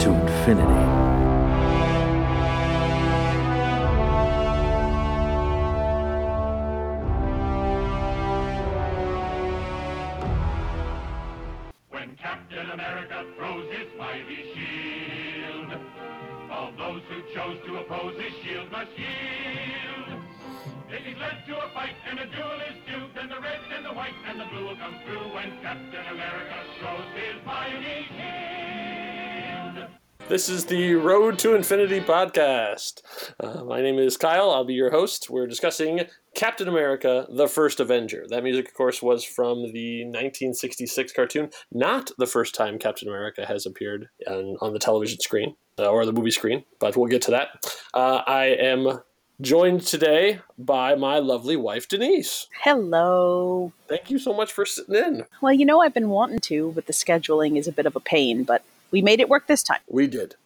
to infinity. This is the Road to Infinity podcast. Uh, my name is Kyle. I'll be your host. We're discussing Captain America, the First Avenger. That music, of course, was from the 1966 cartoon. Not the first time Captain America has appeared on, on the television screen uh, or the movie screen, but we'll get to that. Uh, I am joined today by my lovely wife, Denise. Hello. Thank you so much for sitting in. Well, you know, I've been wanting to, but the scheduling is a bit of a pain, but we made it work this time. We did.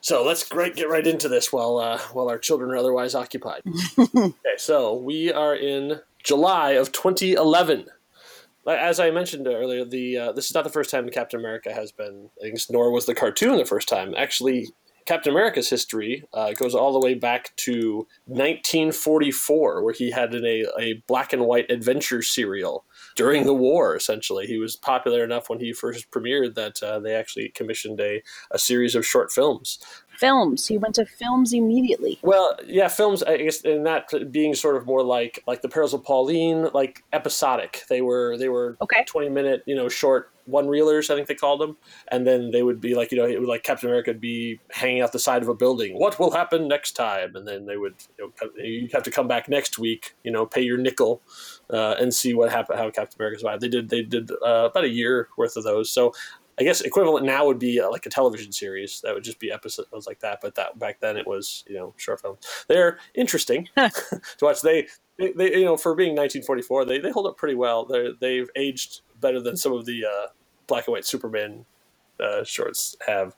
So let's great get right into this while uh, while our children are otherwise occupied. okay, so we are in July of 2011. As I mentioned earlier, the uh, this is not the first time Captain America has been, nor was the cartoon the first time. Actually, Captain America's history uh, goes all the way back to 1944, where he had an, a, a black and white adventure serial during the war, essentially. He was popular enough when he first premiered that uh, they actually commissioned a, a series of short films. Films. He went to films immediately. Well, yeah, films. I guess, and that being sort of more like like the Perils of Pauline, like episodic. They were they were Okay. twenty minute, you know, short one reelers. I think they called them, and then they would be like, you know, it would like Captain America would be hanging out the side of a building. What will happen next time? And then they would, you know, you'd have to come back next week, you know, pay your nickel, uh, and see what happened, how Captain America survived. They did they did uh, about a year worth of those. So I guess equivalent now would be uh, like a television series that would just be episodes like that. But that back then it was you know short films. They're interesting to watch. They, they they you know for being 1944 they, they hold up pretty well. They they've aged better than some of the uh, black and white Superman uh, shorts have.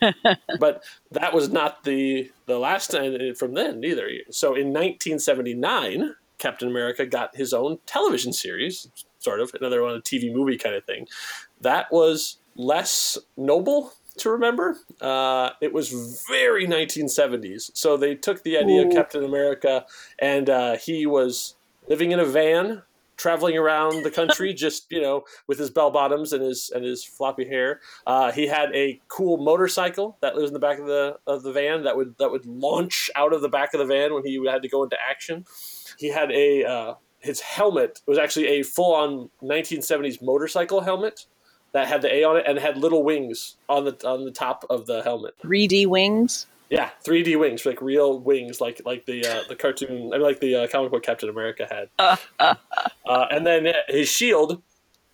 but that was not the the last time from then either. So in 1979, Captain America got his own television series, sort of another one, a TV movie kind of thing. That was less noble to remember. Uh, it was very 1970s. So they took the idea of Captain America, and uh, he was living in a van traveling around the country just you know with his bell bottoms and his and his floppy hair uh, he had a cool motorcycle that was in the back of the of the van that would that would launch out of the back of the van when he had to go into action he had a uh, his helmet was actually a full on 1970s motorcycle helmet that had the A on it and had little wings on the on the top of the helmet 3D wings. yeah, 3D wings, like real wings, like like the uh, the cartoon, I mean, like the uh, comic book Captain America had. uh, and then his shield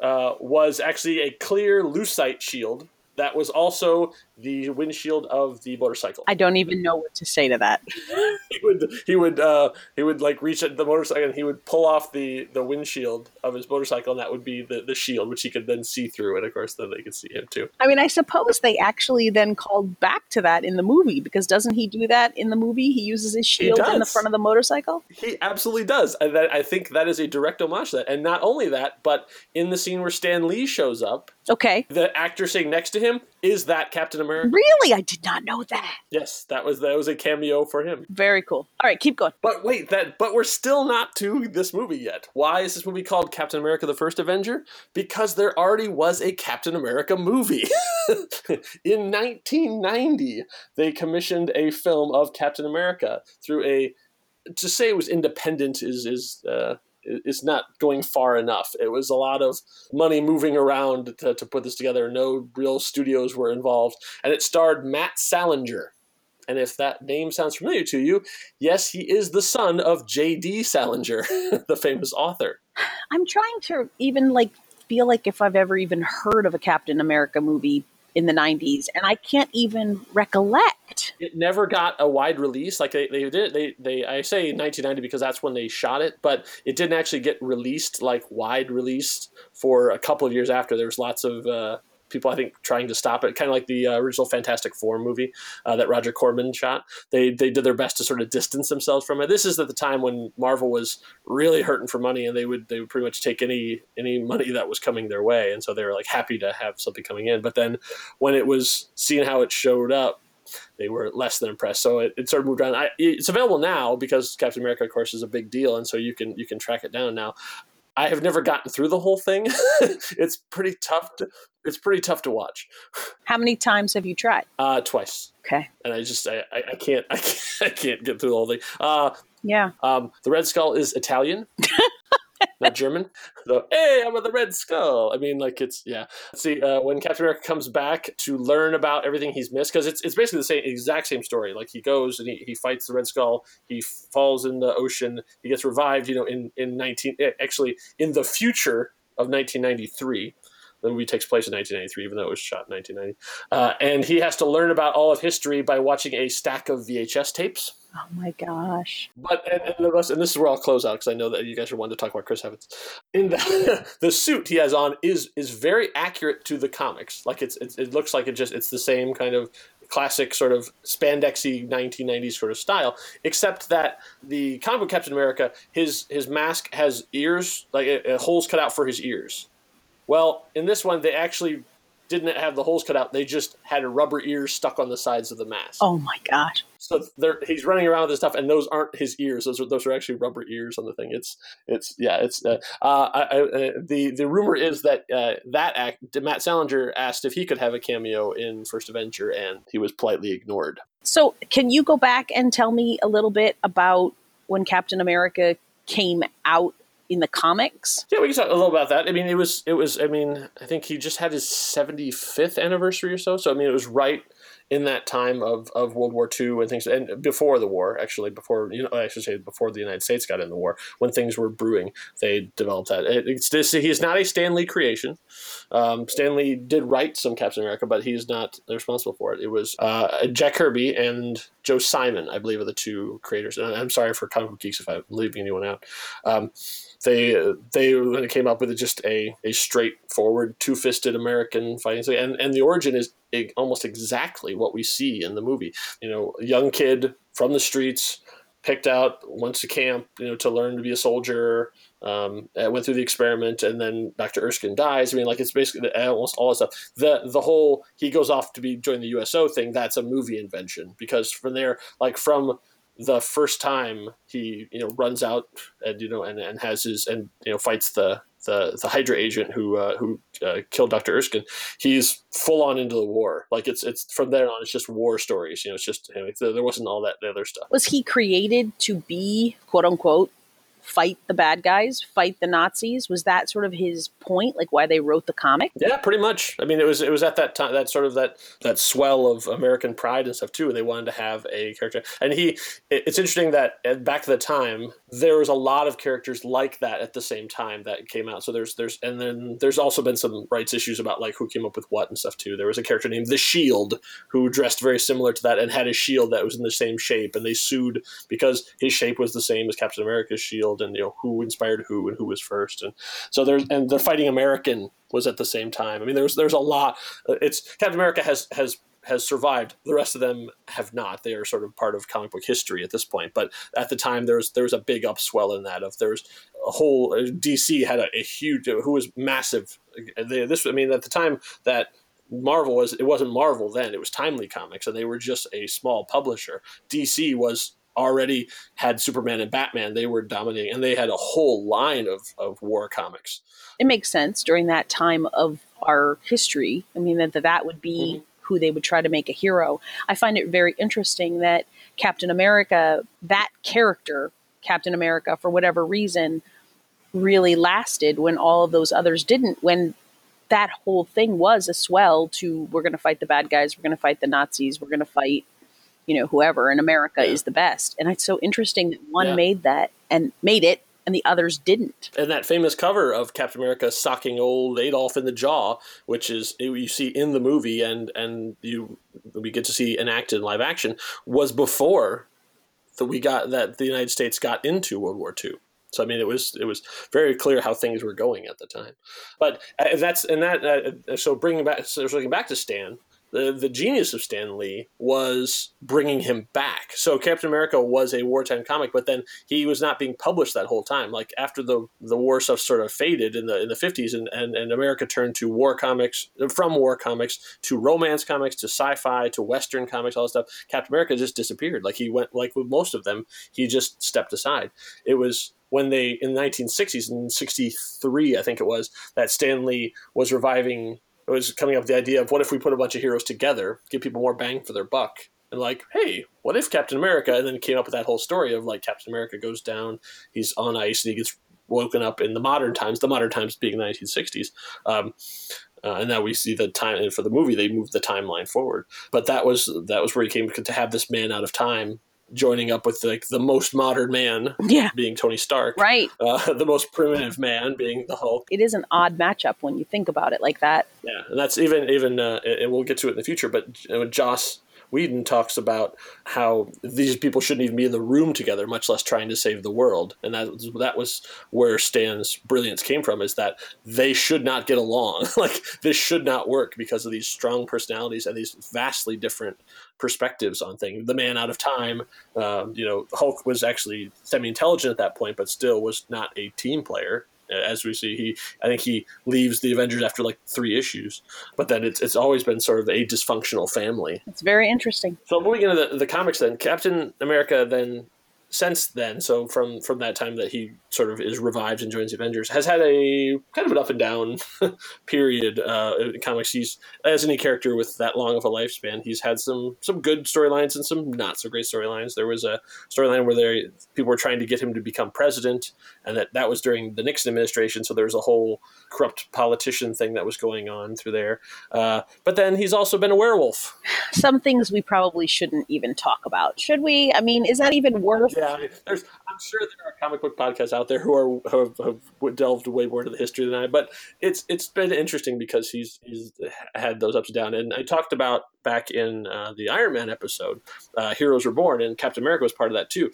uh, was actually a clear lucite shield that was also the windshield of the motorcycle. I don't even know what to say to that. he would he would uh, he would like reach at the motorcycle and he would pull off the the windshield of his motorcycle and that would be the, the shield which he could then see through and of course then they could see him too. I mean, I suppose they actually then called back to that in the movie because doesn't he do that in the movie? He uses his shield in the front of the motorcycle. He absolutely does. And that, I think that is a direct homage to that. And not only that, but in the scene where Stan Lee shows up, Okay. the actor sitting next to him is that Captain America. Really? I did not know that. Yes, that was that was a cameo for him. Very cool. All right, keep going. But wait, that but we're still not to this movie yet. Why is this movie called Captain America: The First Avenger? Because there already was a Captain America movie. In 1990, they commissioned a film of Captain America through a. To say it was independent is is. Uh, is not going far enough. It was a lot of money moving around to, to put this together. No real studios were involved, and it starred Matt Salinger. And if that name sounds familiar to you, yes, he is the son of J.D. Salinger, the famous author. I'm trying to even like feel like if I've ever even heard of a Captain America movie in the 90s, and I can't even recollect. it never got a wide release like they, they did they, they i say 1990 because that's when they shot it but it didn't actually get released like wide released for a couple of years after there was lots of uh, people i think trying to stop it kind of like the uh, original fantastic four movie uh, that roger corman shot they they did their best to sort of distance themselves from it this is at the time when marvel was really hurting for money and they would they would pretty much take any any money that was coming their way and so they were like happy to have something coming in but then when it was seeing how it showed up they were less than impressed. So it, it sort of moved on. I, it's available now because Captain America, of course, is a big deal, and so you can you can track it down now. I have never gotten through the whole thing. it's pretty tough. To, it's pretty tough to watch. How many times have you tried? Uh, twice, Okay. and I just I, I, I can't I can't I can't get through the whole thing. Uh, Yeah. um, the Red Skull is Italian. Not German. So, hey, I'm with the Red Skull. I mean, like it's yeah. See, uh, when Captain America comes back to learn about everything he's missed, because it's it's basically the same exact same story. Like he goes and he, he fights the Red Skull. He falls in the ocean. He gets revived. You know, in in nineteen eh, actually in the future of 1993. The movie takes place in 1993, even though it was shot in 1990. Uh, and he has to learn about all of history by watching a stack of VHS tapes. Oh my gosh. But and, and the rest, and this is where I'll close out because I know that you guys are wanting to talk about Chris Evans. In the the suit he has on is is very accurate to the comics. Like it's, it's it looks like it just it's the same kind of classic sort of spandexy 1990s sort of style, except that the comic Captain America his his mask has ears like uh, holes cut out for his ears. Well, in this one they actually didn't have the holes cut out. They just had a rubber ears stuck on the sides of the mask. Oh my gosh. So they're, he's running around with this stuff, and those aren't his ears. Those are those are actually rubber ears on the thing. It's it's yeah. It's uh, uh, I, I, uh, the the rumor is that uh, that act Matt Salinger asked if he could have a cameo in First Avenger, and he was politely ignored. So, can you go back and tell me a little bit about when Captain America came out in the comics? Yeah, we can talk a little about that. I mean, it was it was. I mean, I think he just had his seventy fifth anniversary or so. So I mean, it was right in that time of, of World War II and things, and before the war, actually, before you know, I should say before the United States got in the war, when things were brewing, they developed that. It, it's this, he's not a Stan Lee creation. Um, Stan Lee did write some Captain America, but he's not responsible for it. It was uh, Jack Kirby and Joe Simon, I believe, are the two creators. And I'm sorry for comic book geeks if I'm leaving anyone out. Um, they they came up with just a, a straightforward two fisted American fighting and and the origin is almost exactly what we see in the movie. You know, young kid from the streets, picked out, went to camp, you know, to learn to be a soldier. Um, went through the experiment, and then Dr. Erskine dies. I mean, like it's basically almost all stuff. The the whole he goes off to be join the USO thing. That's a movie invention because from there, like from the first time he you know runs out and you know and, and has his and you know fights the the, the Hydra agent who uh, who uh, killed Doctor Erskine, he's full on into the war. Like it's it's from there on, it's just war stories. You know, it's just you know, there wasn't all that the other stuff. Was he created to be quote unquote fight the bad guys, fight the Nazis? Was that sort of his point, like why they wrote the comic? Yeah, pretty much. I mean, it was it was at that time that sort of that that swell of American pride and stuff too. And they wanted to have a character, and he. It's interesting that uh, back to the time there was a lot of characters like that at the same time that came out. So there's there's and then there's also been some rights issues about like who came up with what and stuff too. There was a character named the Shield who dressed very similar to that and had a shield that was in the same shape, and they sued because his shape was the same as Captain America's shield, and you know who inspired who and who was first, and so there's and the Fighting American was at the same time. I mean, there's there's a lot. Uh, it's Captain America has has has survived. The rest of them have not. They are sort of part of comic book history at this point. But at the time, there was there was a big upswell in that. Of there's a whole uh, DC had a, a huge uh, who was massive. They, this I mean at the time that Marvel was it wasn't Marvel then. It was Timely Comics, and they were just a small publisher. DC was already had Superman and Batman. They were dominating, and they had a whole line of, of war comics. It makes sense during that time of our history. I mean, that that would be mm-hmm. who they would try to make a hero. I find it very interesting that Captain America, that character, Captain America, for whatever reason, really lasted when all of those others didn't. When that whole thing was a swell to we're going to fight the bad guys, we're going to fight the Nazis, we're going to fight you know whoever in america yeah. is the best and it's so interesting that one yeah. made that and made it and the others didn't. and that famous cover of Captain America socking old Adolf in the jaw, which is you see in the movie and and you we get to see enacted in live action, was before that we got that the United States got into World War II. So I mean, it was it was very clear how things were going at the time. But uh, that's and that uh, so bringing back so looking back to Stan, the the genius of Stan Lee was bringing him back. So Captain America was a wartime comic, but then he was not being published that whole time. Like after the the war stuff sort of faded in the in the fifties, and, and and America turned to war comics from war comics to romance comics to sci-fi to western comics, all that stuff. Captain America just disappeared. Like he went like with most of them, he just stepped aside. It was when they in the 1960s in 63 i think it was that stan lee was reviving it was coming up with the idea of what if we put a bunch of heroes together give people more bang for their buck and like hey what if captain america and then came up with that whole story of like captain america goes down he's on ice and he gets woken up in the modern times the modern times being the 1960s um, uh, and now we see the time and for the movie they moved the timeline forward. But that was that was where he came to have this man out of time joining up with like the most modern man Yeah. being Tony Stark, Right. Uh, the most primitive man being the Hulk. It is an odd matchup when you think about it like that. Yeah, and that's even even, uh, and we'll get to it in the future. But uh, Joss Whedon talks about how these people shouldn't even be in the room together, much less trying to save the world. And that was, that was where Stan's brilliance came from: is that they should not get along. like this should not work because of these strong personalities and these vastly different perspectives on things. The man out of time, um, you know, Hulk was actually semi-intelligent at that point, but still was not a team player. As we see, he I think he leaves the Avengers after like three issues, but then it's it's always been sort of a dysfunctional family. It's very interesting. So moving into the, the comics, then Captain America then since then, so from from that time that he sort of is revived and joins the Avengers, has had a kind of an up and down period uh, in comics. He's as any character with that long of a lifespan, he's had some some good storylines and some not so great storylines. There was a storyline where there people were trying to get him to become president, and that that was during the Nixon administration. So there was a whole corrupt politician thing that was going on through there. Uh, but then he's also been a werewolf. Some things we probably shouldn't even talk about. Should we? I mean, is that even worth Yeah, there's. Sure there are comic book podcasts out there who are who have, have delved way more into the history than I. But it's it's been interesting because he's he's had those ups and downs. And I talked about back in uh, the Iron Man episode, uh, Heroes Reborn, and Captain America was part of that too.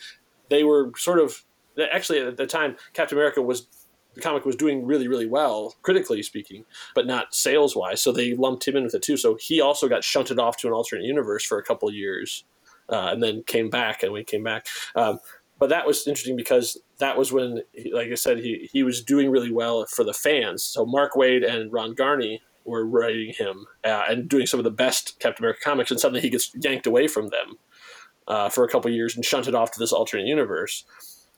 They were sort of actually at the time Captain America was the comic was doing really really well critically speaking but not sales wise so they lumped him in with it too so he also got shunted off to an alternate universe for a couple years uh, and then came back and we came back um, but that was interesting because that was when like i said he, he was doing really well for the fans. So mark waid and ron garney were writing him uh, and doing some of the best captain america comics and suddenly he gets yanked away from them uh, for a couple years and shunted off to this alternate universe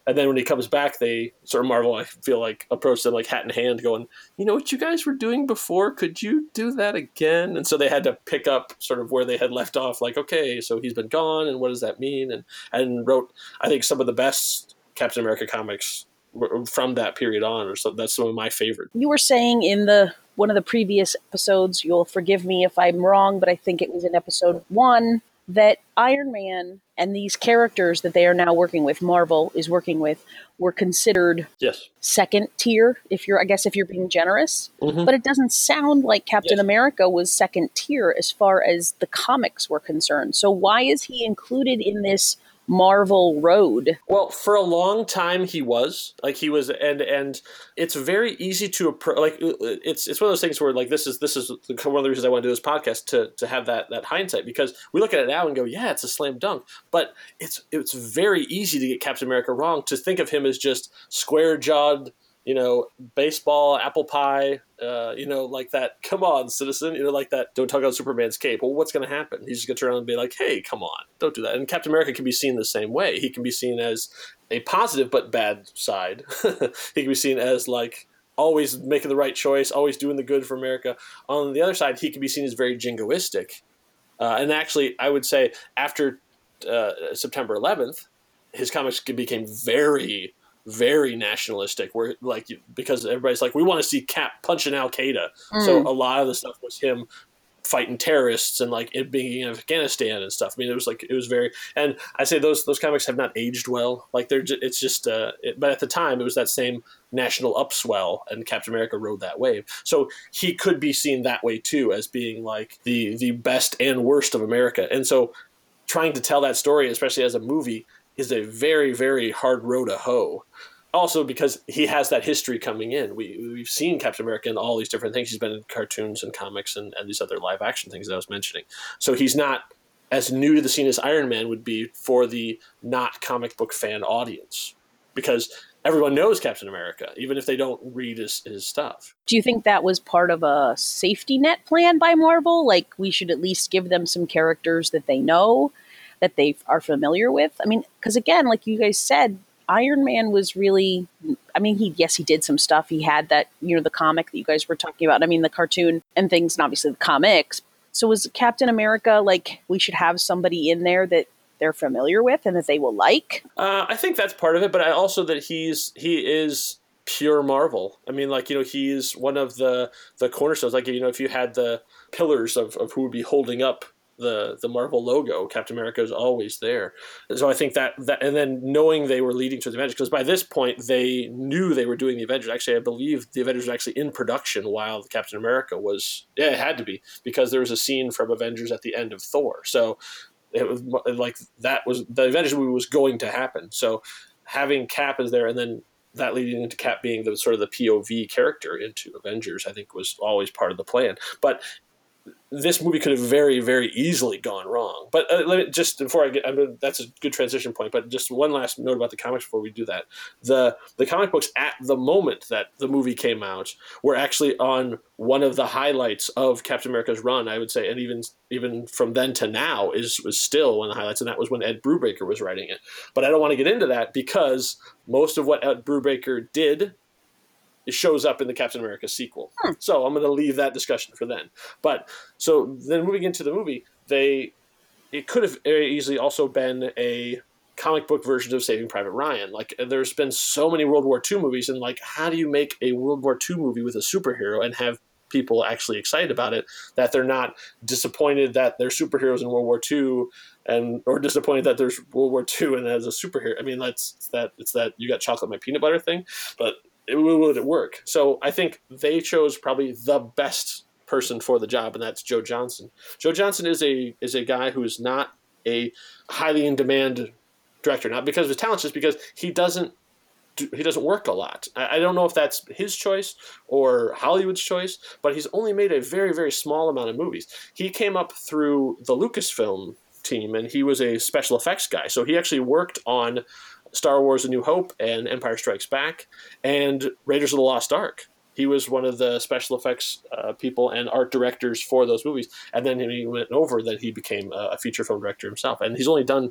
and then when he comes back, they sort of Marvel, I feel like, approached them like hat in hand, going, "You know what you guys were doing before? Could you do that again?" And so they had to pick up sort of where they had left off. Like, okay, so he's been gone, and what does that mean? And and wrote, I think, some of the best Captain America comics from that period on, or so that's some of my favorite. You were saying in the one of the previous episodes, you'll forgive me if I'm wrong, but I think it was in episode one that Iron Man and these characters that they are now working with, Marvel is working with, were considered Yes, second tier. If you're, I guess, if you're being generous, Mhm. but it doesn't sound like Captain Yes. America was second tier as far as the comics were concerned. So why is he included in this Marvel road? Well, for a long time he was like he was, and and it's very easy to approach. Like it's it's one of those things where like this is this is one of the reasons I want to do this podcast to to have that that hindsight because we look at it now and go, yeah, it's a slam dunk, but it's it's very easy to get Captain America wrong to think of him as just square jawed. You know, baseball, apple pie, uh, you know, like that. Come on, citizen. You know, like that. Don't talk about Superman's cape. Well, what's going to happen? He's just going to turn around and be like, hey, come on, don't do that. And Captain America can be seen the same way. He can be seen as a positive but bad side. he can be seen as like always making the right choice, always doing the good for America. On the other side, he can be seen as very jingoistic. Uh, and actually, I would say after uh, September 11th, his comics became very, very nationalistic. Where like because everybody's like, we want to see Cap punching Al Qaeda. So a lot of the stuff was him fighting terrorists and like it being in Afghanistan and stuff. I mean, it was like it was very, and I say those those comics have not aged well. Like they're just, it's just, uh, it, but at the time it was that same national upswell, and Captain America rode that wave. So he could be seen that way too, as being like the the best and worst of America. And so trying to tell that story, especially as a movie, is a very very hard row to hoe also because he has that history coming in. We we've seen Captain America in all these different things. He's been in cartoons and comics and, and these other live action things that I was mentioning. So he's not as new to the scene as Iron Man would be for the not comic book fan audience. Because everyone knows Captain America, even if they don't read his, his stuff. Do you think that was part of a safety net plan by Marvel? Like we should at least give them some characters that they know, that they are familiar with? I mean, because again, like you guys said, Iron Man was really I mean he yes he did some stuff. He had that, you know, the comic that you guys were talking about. I mean the cartoon and things and obviously the comics. So was Captain America like we should have somebody in there that they're familiar with and that they will like? Uh, I think that's part of it, but I also that he's he is pure Marvel. I mean, like you know, he's one of the the cornerstones. Like you know, if you had the pillars of, of who would be holding up the the Marvel logo, Captain America is always there. So I think that that and then knowing they were leading to the Avengers because by this point they knew they were doing the Avengers. Actually, I believe the Avengers were actually in production while Captain America was. Yeah, it had to be because there was a scene from Avengers at the end of Thor. So it was like that was the Avengers movie was going to happen. So having Cap is there and then that leading into Cap being the sort of the POV character into Avengers, I think was always part of the plan. But this movie could have very, very easily gone wrong. But uh, let me, just before I get, I mean, that's a good transition point. But just one last note about the comics before we do that: the the comic books at the moment that the movie came out were actually on one of the highlights of Captain America's run. I would say, and even even from then to now is was still one of the highlights, and that was when Ed Brubaker was writing it. But I don't want to get into that because most of what Ed Brubaker did it shows up in the Captain America sequel. Hmm. So I'm going to leave that discussion for then. But so then moving into the movie, they it could have very easily also been a comic book version of Saving Private Ryan. Like there's been so many World War II movies, and like how do you make a World War II movie with a superhero and have people actually excited about it that they're not disappointed that they're superheroes in World War II and or disappointed that there's World War II and as a superhero. I mean that's that it's that you got chocolate my peanut butter thing, but it, would it work? So I think they chose probably the best person for the job, and that's Joe Johnston. Joe Johnston is a is a guy who is not a highly in demand director, not because of his talents, just because he doesn't he doesn't work a lot. I, I don't know if that's his choice or Hollywood's choice, but he's only made a very very small amount of movies. He came up through the Lucasfilm team, and he was a special effects guy. So he actually worked on Star Wars: A New Hope and Empire Strikes Back and Raiders of the Lost Ark. He was one of the special effects uh, people and art directors for those movies. And then he went over, then he became a feature film director himself. And he's only done,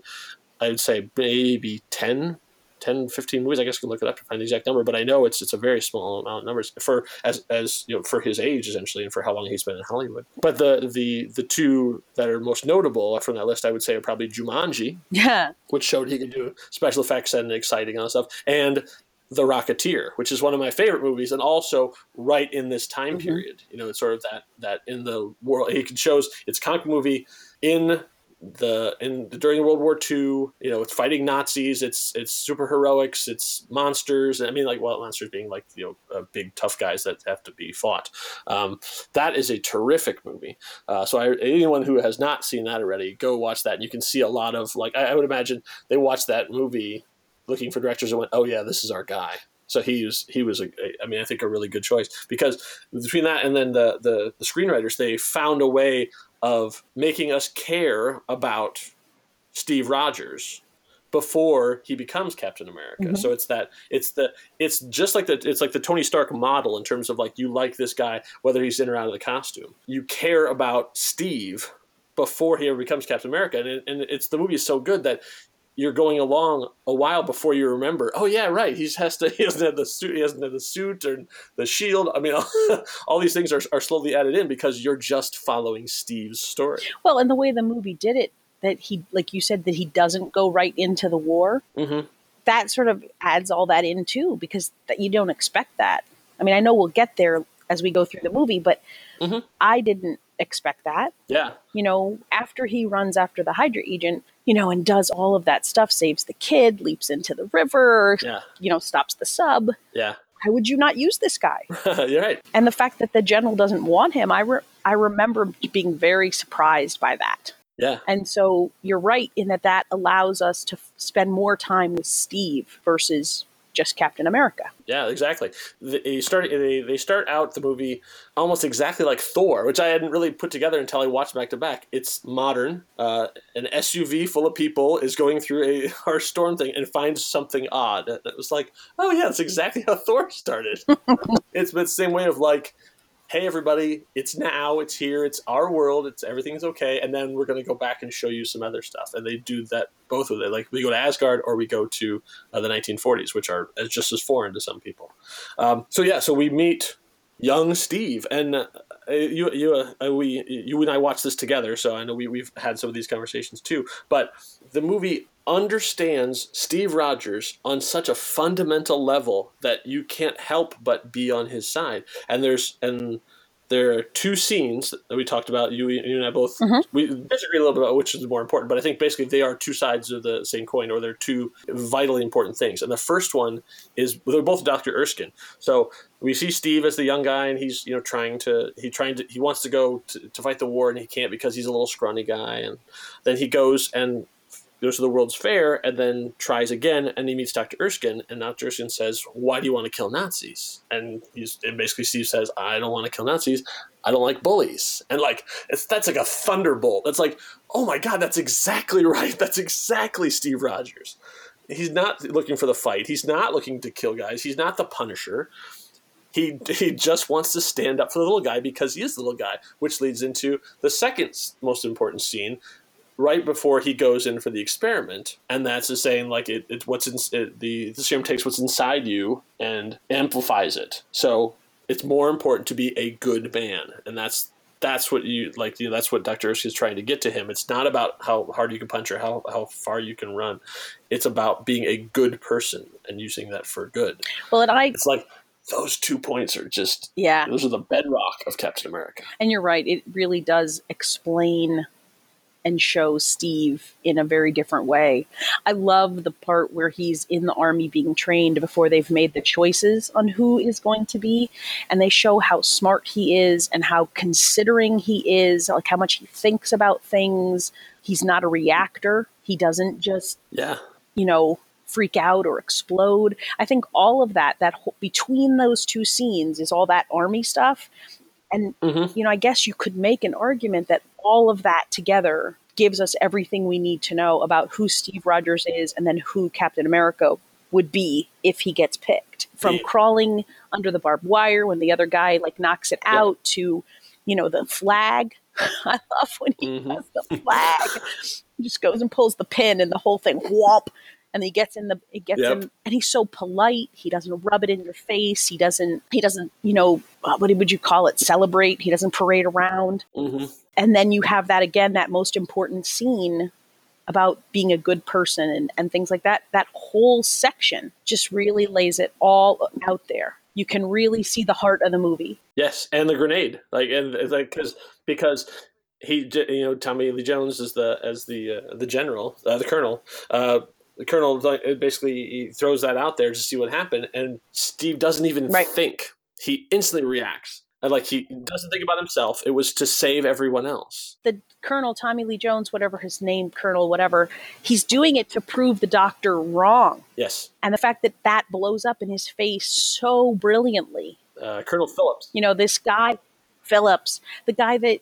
I would say, maybe 10 10, 15 movies. I guess I can look it up to find the exact number, but I know it's it's a very small amount of numbers for as as you know for his age essentially and for how long he's been in Hollywood. But the the the two that are most notable from that list, I would say, are probably Jumanji, yeah, which showed he could do special effects and exciting and stuff, and the Rocketeer, which is one of my favorite movies, and also right in this time mm-hmm. period. You know, it's sort of that that in the world he shows it's a comic movie in the in during World War II, you know, it's fighting Nazis, it's it's super heroics, it's monsters. I mean, like well, monsters being like you know uh, big tough guys that have to be fought. Um, that is a terrific movie. Uh, so I, anyone who has not seen that already, go watch that. And you can see a lot of like I, I would imagine they watched that movie looking for directors and went, oh yeah, this is our guy. So he was he was a, a I mean I think a really good choice because between that and then the, the the screenwriters they found a way of making us care about Steve Rogers before he becomes Captain America. Mm-hmm. So it's that it's the it's just like the it's like the Tony Stark model in terms of like you like this guy whether he's in or out of the costume. You care about Steve before he ever becomes Captain America, and, it, and it's the movie is so good that you're going along a while before you remember. Oh yeah, right. He has to. He doesn't have the suit. He doesn't have the suit or the shield. I mean, all these things are, are slowly added in because you're just following Steve's story. Well, and the way the movie did it, that he, like you said, that he doesn't go right into the war. Mm-hmm. That sort of adds all that in too, because that you don't expect that. I mean, I know we'll get there as we go through the movie. But Mhm. I didn't expect that. Yeah, You know, after he runs after the Hydra agent, you know, and does all of that stuff, saves the kid, leaps into the river, yeah, you know, stops the sub. yeah. Why would you not use this guy? You're right. And the fact that the general doesn't want him, I re- I remember being very surprised by that. Yeah, And so you're right in that that allows us to f- spend more time with Steve versus just Captain America. yeah, exactly. They start they, they start out the movie almost exactly like Thor, which I hadn't really put together until I watched back to back. It's modern. Uh, an SUV full of people is going through a harsh storm thing and finds something odd. It was like, oh yeah, that's exactly how Thor started. it's the same way of like, hey everybody, it's now, it's here, it's our world, it's everything's okay, and then we're gonna go back and show you some other stuff. And they do that both of it. Like we go to Asgard or we go to uh, the 1940s, which are uh, just as foreign to some people. Um, so yeah, so we meet young Steve, and you you uh, we you and I watched this together, so I know we we've had some of these conversations too. But the movie understands Steve Rogers on such a fundamental level that you can't help but be on his side. And there's and there are two scenes that we talked about. You, you and I both we disagree a little bit about which is more important, but I think basically they are two sides of the same coin, or they're two vitally important things. And the first one is they're both Dr. Erskine. So we see Steve as the young guy, and he's you know trying to he trying to he wants to go to, to fight the war, and he can't because he's a little scrawny guy. And then he goes and goes to the World's Fair and then tries again, and he meets Dr. Erskine, and Dr. Erskine says, "Why do you want to kill Nazis?" And he's and basically Steve says, "I don't want to kill Nazis. I don't like bullies." And like that's like a thunderbolt. That's like, oh my god, that's exactly right. That's exactly Steve Rogers. He's not looking for the fight. He's not looking to kill guys. He's not the Punisher. He, he just wants to stand up for the little guy because he is the little guy, which leads into the second most important scene, right before he goes in for the experiment, and that's the saying like it, it's what's in it, the the serum takes what's inside you and amplifies it. So it's more important to be a good man, and that's that's what you like. You know, that's what Doctor Erskine is trying to get to him. It's not about how hard you can punch or how how far you can run. It's about being a good person and using that for good. Well, and I, It's like those two points are just yeah, those are the bedrock of Captain America. and you're right. It really does explain and show Steve in a very different way. I love the part where he's in the army being trained before they've made the choices on who is going to be. And they show how smart he is and how considering he is, like how much he thinks about things. He's not a reactor. He doesn't just Yeah, you know freak out or explode i think all of that that whole, between those two scenes is all that army stuff and Mhm. you know i guess you could make an argument that all of that together gives us everything we need to know about who steve rogers is and then who captain america would be if he gets picked from Yeah. crawling under the barbed wire when the other guy like knocks it Yeah. out to you know the flag i love when he does the flag he just goes and pulls the pin and the whole thing whomp and he gets in the it gets Yep. him and he's so polite. He doesn't rub it in your face. He doesn't he doesn't you know uh, what would you call it celebrate. He doesn't parade around. Hmm and then you have that again that most important scene about being a good person and, and things like that. That whole section just really lays it all out there. You can really see the heart of the movie. Yes, and the grenade, like and it's like because because he you know Tommy Lee Jones is the as the uh, the general uh, the colonel. Uh, the colonel basically he throws that out there to see what happened, and Steve doesn't even Right. think. He instantly reacts, and like he doesn't think about himself. It was to save everyone else. the colonel tommy lee jones whatever his name colonel whatever he's doing it to prove the doctor wrong Yes, and the fact that that blows up in his face so brilliantly uh, Colonel Phillips. you know this guy phillips the guy that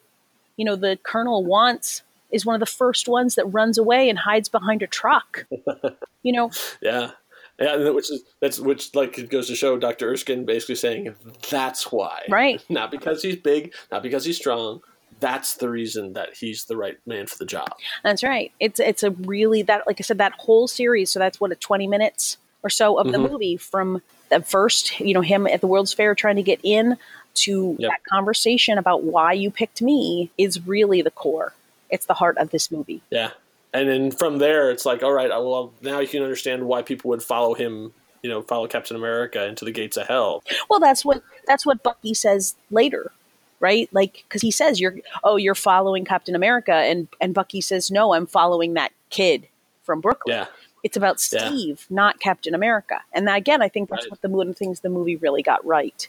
you know the colonel wants is one of the first ones that runs away and hides behind a truck you know Yeah. Yeah, which is that's which like it goes to show Dr. Erskine basically saying that's why. Right. Not because he's big, not because he's strong. That's the reason that he's the right man for the job. that's right it's it's a really that like i said that whole series so that's what a 20 minutes or so of the Mhm. movie from the first you know him at the world's fair trying to get in to Yep. that conversation about why you picked me is really the core it's the heart of this movie Yeah. And then from there, it's like, all right, well, now you can understand why people would follow him you know follow Captain America into the gates of hell. Well, that's what that's what Bucky says later, right? Like because he says you're oh you're following Captain America, and and Bucky says no, I'm following that kid from Brooklyn. Yeah, It's about Yeah. Steve, not Captain America. And again, I think that's Right. what the one of the things the movie really got right.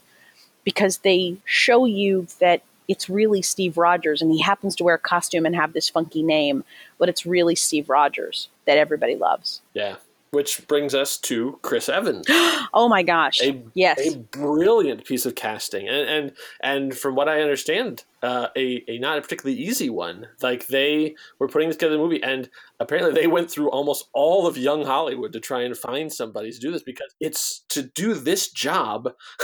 Because they show you that it's really Steve Rogers and he happens to wear a costume and have this funky name, but it's really Steve Rogers that everybody loves. yeah. Which brings us to Chris Evans. Oh my gosh. a, yes. a brilliant piece of casting and and, and from what i understand uh, a, a not a particularly easy one like they were putting together the movie and apparently they went through almost all of young hollywood to try and find somebody to do this because it's to do this job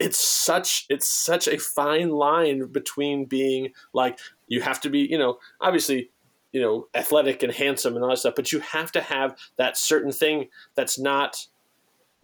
it's such it's such a fine line between being like you have to be you know obviously you know athletic and handsome and all that stuff but you have to have that certain thing that's not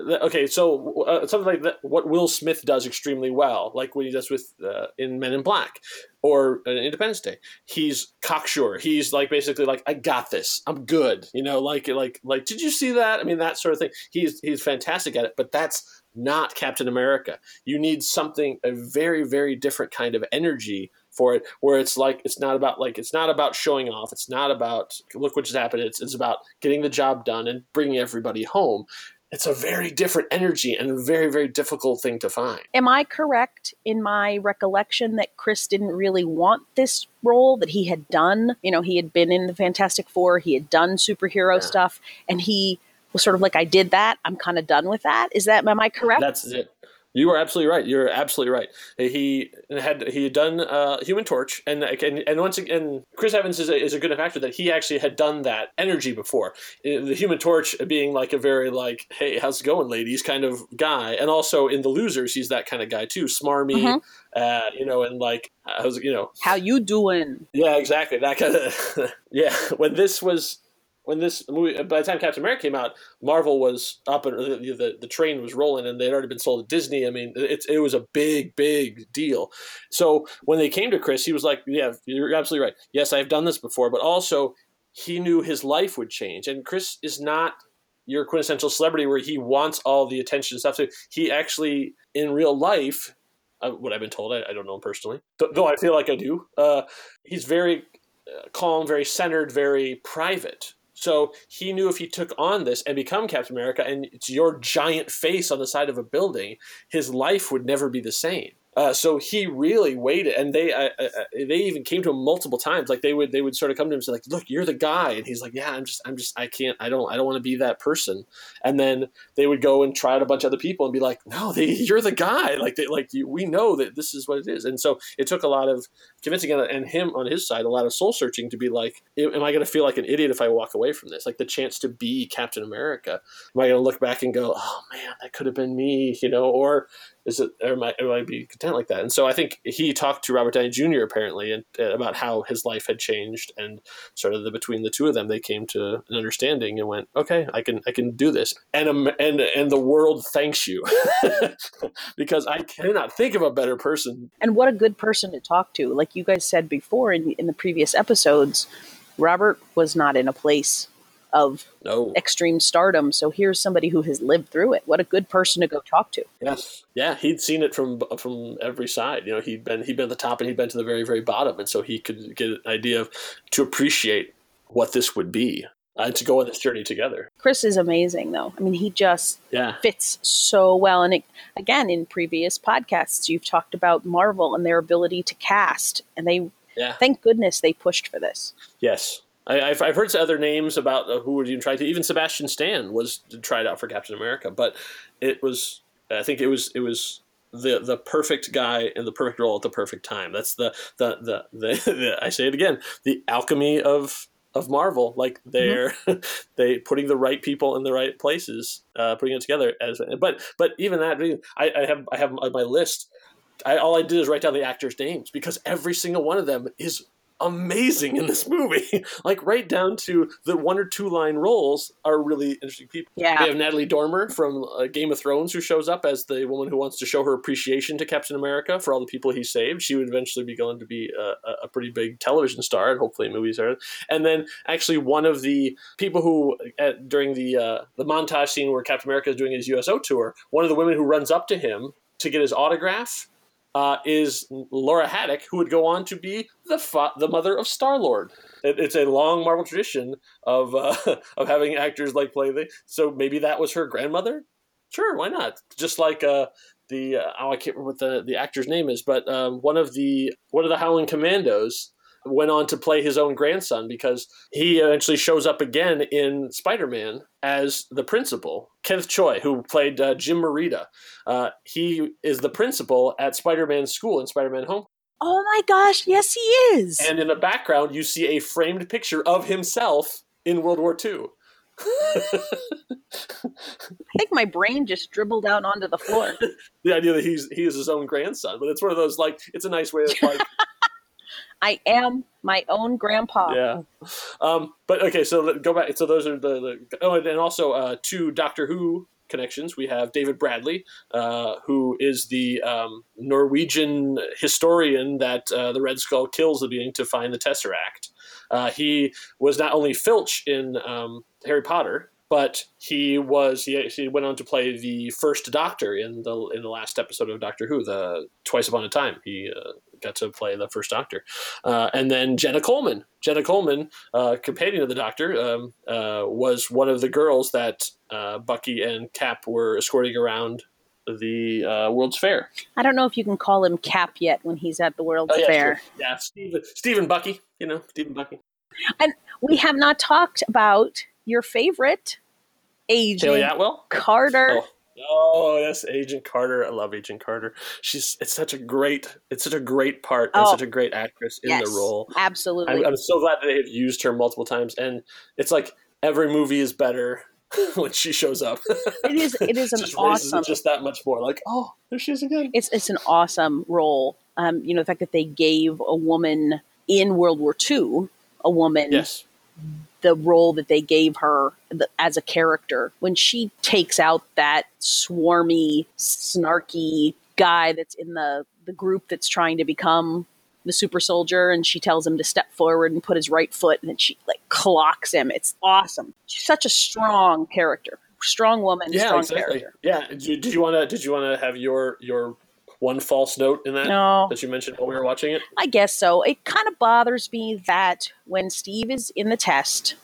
okay so uh, something like that what will smith does extremely well like what he does with uh, in men in black or uh, independence day. He's cocksure. He's like basically like i got this. I'm good. You know like like like did you see that? I mean that sort of thing. He's he's fantastic at it but that's not captain america. You need something a very very different kind of energy for it where it's like it's not about like it's not about showing off it's not about look what just happened it's, it's about getting the job done and bringing everybody home it's a very different energy and a very very difficult thing to find Am I correct in my recollection that Chris didn't really want this role that he had done? You know, he had been in the Fantastic Four, he had done superhero stuff, and he was sort of like, I did that. I'm kind of done with that. Is that, am I correct? that's it you are absolutely right you're absolutely right he had he had done uh, human torch and and, and once again chris evans is a, is a good enough actor that he actually had done that energy before Uh, the human torch being like a very like hey how's it going ladies kind of guy and also in the losers he's that kind of guy too smarmy Mhm. uh, you know and like how's you know How you doing? Yeah, exactly. That kind of yeah. When this was when this movie by the time Captain America came out, Marvel was up and the, the the train was rolling, and they'd already been sold to Disney. I mean, it it was a big big deal. So when they came to Chris, he was like, "Yeah, you're absolutely right. Yes, I've done this before, but also he knew his life would change, and Chris is not." Your quintessential celebrity, where he wants all the attention and stuff. So he actually, in real life, uh, what I've been told. I, I don't know him personally, Th- though I feel like I do. Uh, he's very uh, calm, very centered, very private. So he knew if he took on this and become Captain America, and it's your giant face on the side of a building, his life would never be the same. Uh, so he really waited, and they uh, uh, they even came to him multiple times. Like they would they would sort of come to him and say like, "Look, you're the guy," and he's like, "Yeah, I'm just I'm just I can't I don't I don't want to be that person." And then they would go and try out a bunch of other people and be like, "No, they, you're the guy. Like they like you, we know that this is what it is." And so it took a lot of convincing and him on his side a lot of soul searching to be like, "Am I going to feel like an idiot if I walk away from this? Like the chance to be Captain America? Am I going to look back and go, oh man, that could have been me, you know, or is it or am I, be content like that? And so I think he talked to Robert Downey Jr. apparently and uh, about how his life had changed and sort of the between the two of them they came to an understanding and went, okay, I can I can do this, and um, and and the world thanks you because I cannot think of a better person. And what a good person to talk to. Like you guys said before in, in the previous episodes, Robert was not in a place of No, extreme stardom. So here's somebody who has lived through it. What a good person to go talk to. Yes, yeah, he'd seen it from from every side. You know, he'd been he'd been at the top and he'd been to the very very bottom, and so he could get an idea of to appreciate what this would be uh, to go on this journey together. Chris is amazing, though. I mean, he just Yeah, fits so well. And it, again, in previous podcasts, you've talked about Marvel and their ability to cast, and they, yeah, thank goodness, they pushed for this. yes. I, I've, I've heard other names about uh, who would even try to. Even Sebastian Stan was tried out for Captain America, but it was. I think it was it was the the perfect guy in the perfect role at the perfect time. That's the the the, the, the I say it again. The alchemy of of Marvel, like they're they putting the right people in the right places, uh, putting it together as. But but even that, I, I have I have my list. I, all I did is write down the actors' names because every single one of them is amazing in this movie. like right down to the one or two line roles are really interesting people. Yeah. We have Natalie Dormer from uh, Game of Thrones who shows up as the woman who wants to show her appreciation to Captain America for all the people he saved. She would eventually be going to be a, a- pretty big television star and hopefully movies are. And then actually one of the people who at, during the uh, the montage scene where Captain America is doing his USO tour, one of the women who runs up to him to get his autograph uh, is Laura Haddock, who would go on to be the fa- the mother of Star Lord. It, it's a long Marvel tradition of uh, of having actors like play the. So maybe that was her grandmother. Sure, why not? Just like uh, the uh, oh, I can't remember what the the actor's name is, but um, one of the one of the Howling Commandos went on to play his own grandson because he eventually shows up again in Spider-Man as the principal, Kenneth Choi, who played uh, Jim Morita. Uh, he is the principal at Spider-Man school in Spider-Man Home. Oh my gosh, yes, he is. And in the background, you see a framed picture of himself in World War II. I think my brain just dribbled out onto the floor. the idea that he's he is his own grandson, but it's one of those like it's a nice way of like I am my own grandpa. yeah. Um, but okay, so go back. So those are the, the oh, and also uh, two Doctor Who connections. We have David Bradley, uh, who is the um, Norwegian historian that uh, the Red Skull kills the beginning to find the Tesseract. Uh, he was not only Filch in um, Harry Potter, but he was he went on to play the first Doctor in the in the last episode of Doctor Who, the Twice Upon a Time. He uh, got to play the first Doctor, uh, and then Jenna Coleman. Jenna Coleman, uh, companion of the Doctor, um, uh, was one of the girls that uh, Bucky and Cap were escorting around the uh, World's Fair. I don't know if you can call him Cap yet when he's at the World's Oh, yeah, Fair. sure. Yeah, Stephen, Stephen Bucky. You know, Stephen Bucky. And we have not talked about your favorite agent Hayley Atwell. Carter. Oh. Oh yes, Agent Carter. I love Agent Carter. She's it's such a great it's such a great part and Oh. such a great actress in yes, the role. absolutely. I'm, I'm so glad that they have used her multiple times, and it's like every movie is better when she shows up. it is. It is an just awesome. just that much more. Like oh, there she is again. it's it's an awesome role. Um, you know, the fact that they gave a woman in World War II, a woman, Yes, the role that they gave her the, as a character when she takes out that swarmy, snarky guy that's in the the group that's trying to become the super soldier and she tells him to step forward and put his right foot and then she like clocks him. It's awesome. She's such a strong character. Strong woman yeah, strong exactly. character. Yeah, did you, did you want to did you want to have your your one false note in that no that you mentioned while we were watching it? I guess so. It kind of bothers me that when Steve is in the test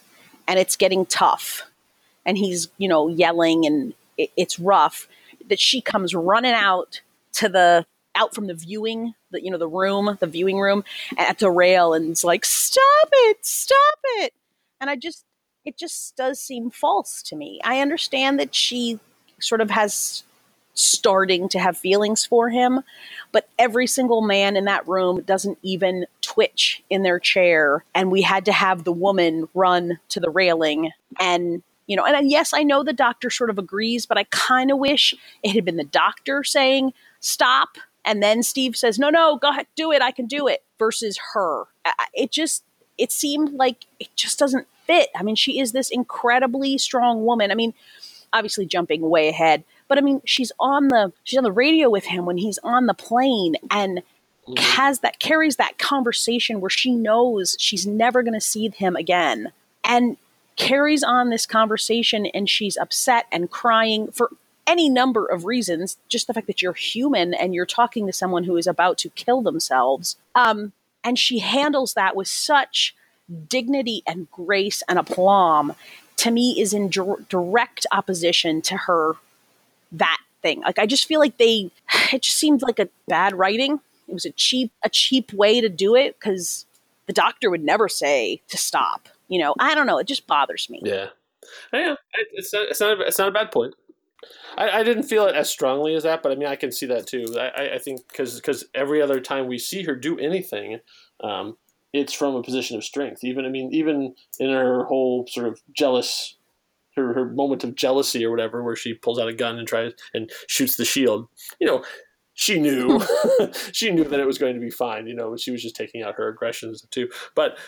and it's getting tough and he's, you know, yelling and it, it's rough, that she comes running out to the out from the viewing, the you know, the room, the viewing room at the rail and it's like, "Stop it. Stop it." And I just it just does seem false to me. I understand that she sort of has starting to have feelings for him, but every single man in that room doesn't even twitch in their chair and we had to have the woman run to the railing. And you know and yes i know the doctor sort of agrees but i kind of wish it had been the doctor saying stop and then steve says no no go ahead do it i can do it versus her. It just it seemed like it just doesn't fit. I mean she is this incredibly strong woman. I mean obviously jumping way ahead but i mean she's on the she's on the radio with him when he's on the plane and has that carries that conversation where she knows she's never going to see him again and carries on this conversation and she's upset and crying for any number of reasons. Just the fact that you're human and you're talking to someone who is about to kill themselves um, and she handles that with such dignity and grace and aplomb to me is in dir- direct opposition to her that thing like i just feel like they it just seemed like a bad writing it was a cheap a cheap way to do it because the doctor would never say to stop you know i don't know it just bothers me Yeah, yeah. It's not, it's not. a- It's not a bad point. I, I didn't feel it as strongly as that, but I mean, I can see that too. I, I- think because every other time we see her do anything, um, it's from a position of strength. Even I mean, even in her whole sort of jealous, her her moment of jealousy or whatever, where she pulls out a gun and tries and shoots the shield. You know, she knew hmm. she knew that it was going to be fine. You know, she was just taking out her aggressions too. But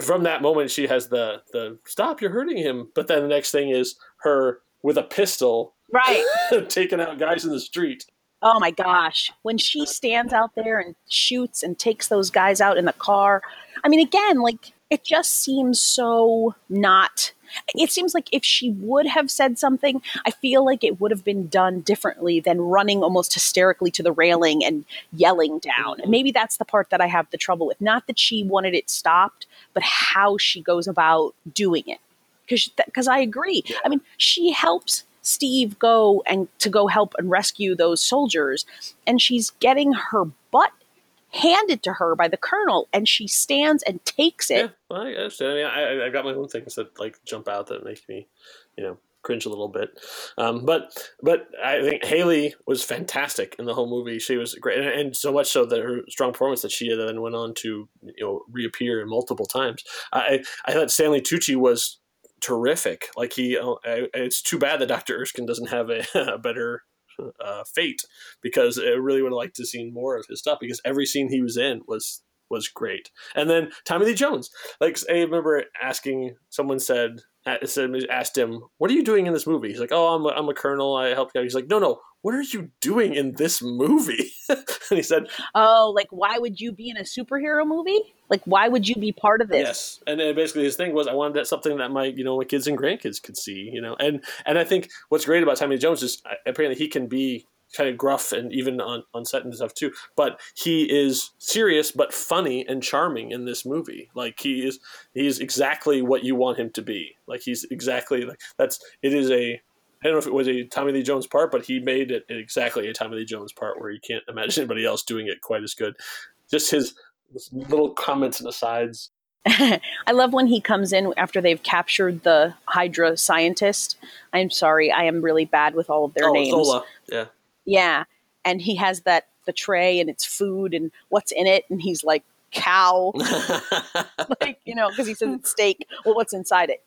from that moment, she has the the stop. You're hurting him. But then the next thing is her with a pistol Right. taking out guys in the street. Oh my gosh. When she stands out there and shoots and takes those guys out in the car. I mean, again, like, it just seems so not. It seems like if she would have said something, I feel like it would have been done differently than running almost hysterically to the railing and yelling down. And maybe that's the part that I have the trouble with. Not that she wanted it stopped, but how she goes about doing it. Because I agree. I mean, she helps Steve go and to go help and rescue those soldiers, and she's getting her butt handed to her by the colonel, and she stands and takes it. Yeah, well, I. I mean, I, I got my own things that like jump out that make me, you know, cringe a little bit. Um, but but I think Hayley was fantastic in the whole movie. She was great, and, and so much so that her strong performance that she then went on to you know reappear multiple times. I I thought Stanley Tucci was terrific. Like he, it's too bad that Doctor Erskine doesn't have a, a better uh, fate because I really would have liked to see more of his stuff because every scene he was in was was great. And then Tommy Lee Jones, like I remember asking someone said said asked him, "What are you doing in this movie?" He's like, "Oh, I'm a, I'm a colonel. I help you." He's like, "No, no. What are you doing in this movie?" and he said, "Oh, like why would you be in a superhero movie? Like why would you be part of this?" Yes, and then basically his thing was, I wanted that something that my you know my kids and grandkids could see, you know, and and I think what's great about Tommy Jones is uh, apparently he can be kind of gruff and even on, on set and stuff too. But he is serious but funny and charming in this movie. Like he is he's exactly what you want him to be. Like he's exactly like that's it is a I don't know if it was a Tommy Lee Jones part, but he made it exactly a Tommy Lee Jones part where you can't imagine anybody else doing it quite as good. Just his little comments and asides. I love when he comes in after they've captured the Hydra scientist. I'm sorry, I am really bad with all of their oh, names. Zola. Yeah. Yeah. And he has that the tray and it's food and what's in it and he's like cow. like, you know, because he says it's steak. Well, what's inside it?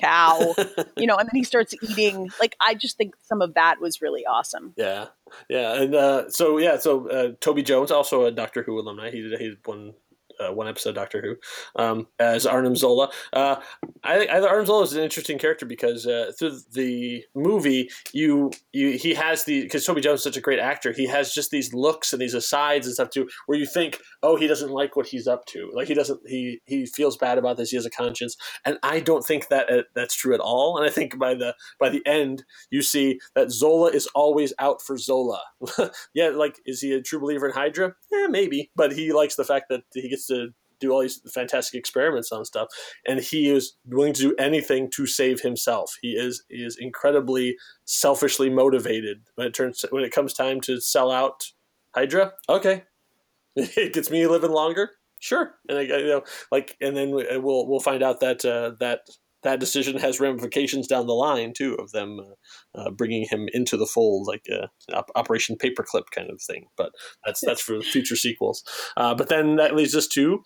Cow. you know, and then he starts eating. Like I just think some of that was really awesome. Yeah. Yeah. And uh, so yeah, so uh, Toby Jones, also a Doctor Who alumni. He did he did one uh, one episode Doctor Who um, as Arnim Zola. Uh, I, think Arnim Zola is an interesting character because uh, through the movie, you you he has the because Toby Jones is such a great actor. He has just these looks and these asides and stuff too, where you think, oh, he doesn't like what he's up to. Like he doesn't he he feels bad about this. He has a conscience, and I don't think that uh, that's true at all. And I think by the by the end, you see that Zola is always out for Zola. yeah, like is he a true believer in Hydra? Yeah, maybe, but he likes the fact that he gets to do all these fantastic experiments on stuff, and he is willing to do anything to save himself. He is he is incredibly selfishly motivated when it turns when it comes time to sell out Hydra. Okay, it gets me living longer. Sure, and I, you know, like, and then we'll we'll find out that uh, that that decision has ramifications down the line too of them uh, uh, bringing him into the fold, like uh, op- Operation Paperclip kind of thing. But that's that's for future sequels. Uh, but then that leads us to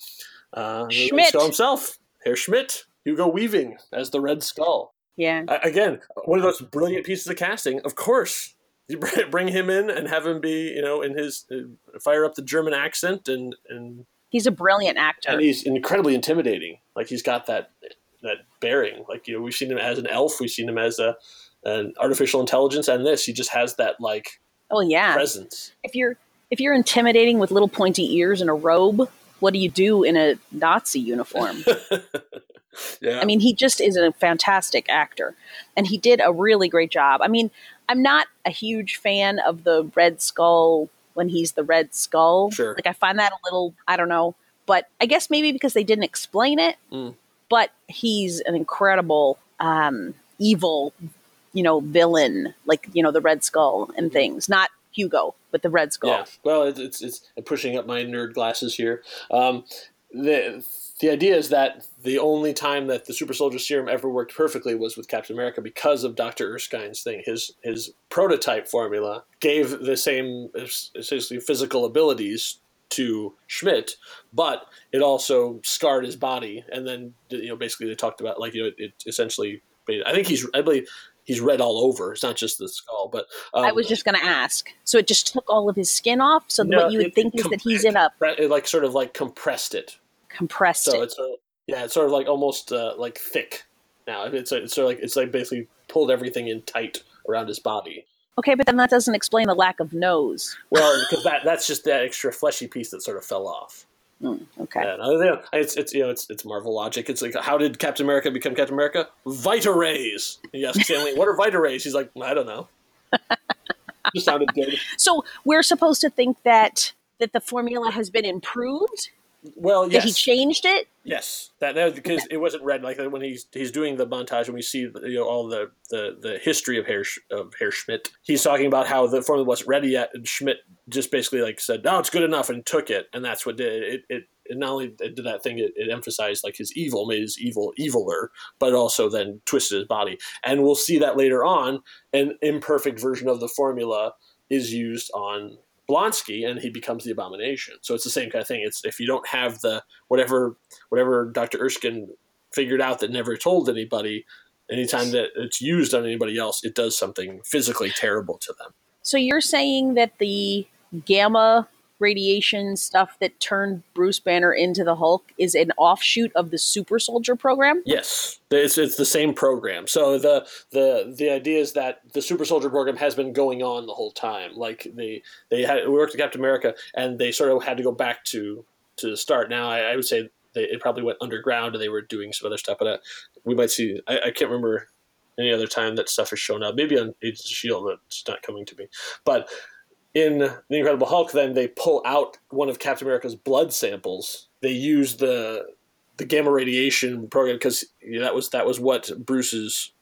uh, Schmidt himself, Herr Schmidt, Hugo Weaving as the Red Skull. Yeah. again, one of those brilliant pieces of casting. Of course, you bring him in and have him be, you know, in his uh, fire up the German accent and and he's a brilliant actor and he's incredibly intimidating. Like he's got that that bearing. Like you know, we've seen him as an elf, we've seen him as a an artificial intelligence, and this he just has that like oh yeah presence. If you're if you're intimidating with little pointy ears and a robe, what do you do in a Nazi uniform? yeah. I mean, he just is a fantastic actor, and he did a really great job. I mean, I'm not a huge fan of the Red Skull when he's the Red Skull. Sure. Like I find that a little, I don't know, but I guess maybe because they didn't explain it. Mm. But he's an incredible um, evil, you know, villain, like you know the Red Skull and things. Not Hugo, but the Red Skull. Yeah. Well, it's it's, it's pushing up my nerd glasses here. Um, the the idea is that the only time that the super soldier serum ever worked perfectly was with Captain America because of Dr. Erskine's thing. His his prototype formula gave the same essentially physical abilities to Schmidt, but it also scarred his body. And then you know basically they talked about like you know it, it essentially. I think he's I believe he's red all over. It's not just the skull, but um, I was just going to ask. So it just took all of his skin off. So No, what you would it- think is that he's in a it like sort of like compressed it. compressed. So it. it's sort of, yeah, it's sort of like almost uh, like thick now. It's it's sort of like it's like basically pulled everything in tight around his body. Okay, but then that doesn't explain the lack of nose. Well, because that that's just that extra fleshy piece that sort of fell off. Hmm, okay. You know, it's it's you know it's it's Marvel logic. It's like how did Captain America become Captain America? Vita rays. You ask Stanley, what are Vita rays? He's like, I don't know. just sounded good. So we're supposed to think that that the formula has been improved. Well, That yes, he changed it. yes, that, that because it wasn't red like when he's he's doing the montage and we see you know all the the, the history of Herr of Herr Schmidt. He's talking about how the formula wasn't ready yet, and Schmidt just basically like said, "No, it's good enough," and took it, and that's what did it. It, it, it not only did that thing, it, it emphasized like his evil, made his evil eviler, but also then twisted his body, and we'll see that later on. An imperfect version of the formula is used on Blonsky, and he becomes the abomination. So it's the same kind of thing. It's if you don't have the whatever whatever Dr. Erskine figured out that never told anybody, anytime that it's used on anybody else, it does something physically terrible to them. So you're saying that the gamma radiation stuff that turned Bruce Banner into the Hulk is an offshoot of the Super Soldier program? Yes, it's, it's the same program. So the the the idea is that the Super Soldier program has been going on the whole time. Like they they had worked with Captain America, and they sort of had to go back to to the start. Now I, I would say they, it probably went underground, and they were doing some other stuff. But uh, we might see. I, I can't remember any other time that stuff has shown up. Maybe on Agents of Shield, but it's not coming to me. But in the Incredible Hulk, then they pull out one of Captain America's blood samples. They use the the gamma radiation program because you know, that was that was what Bruce's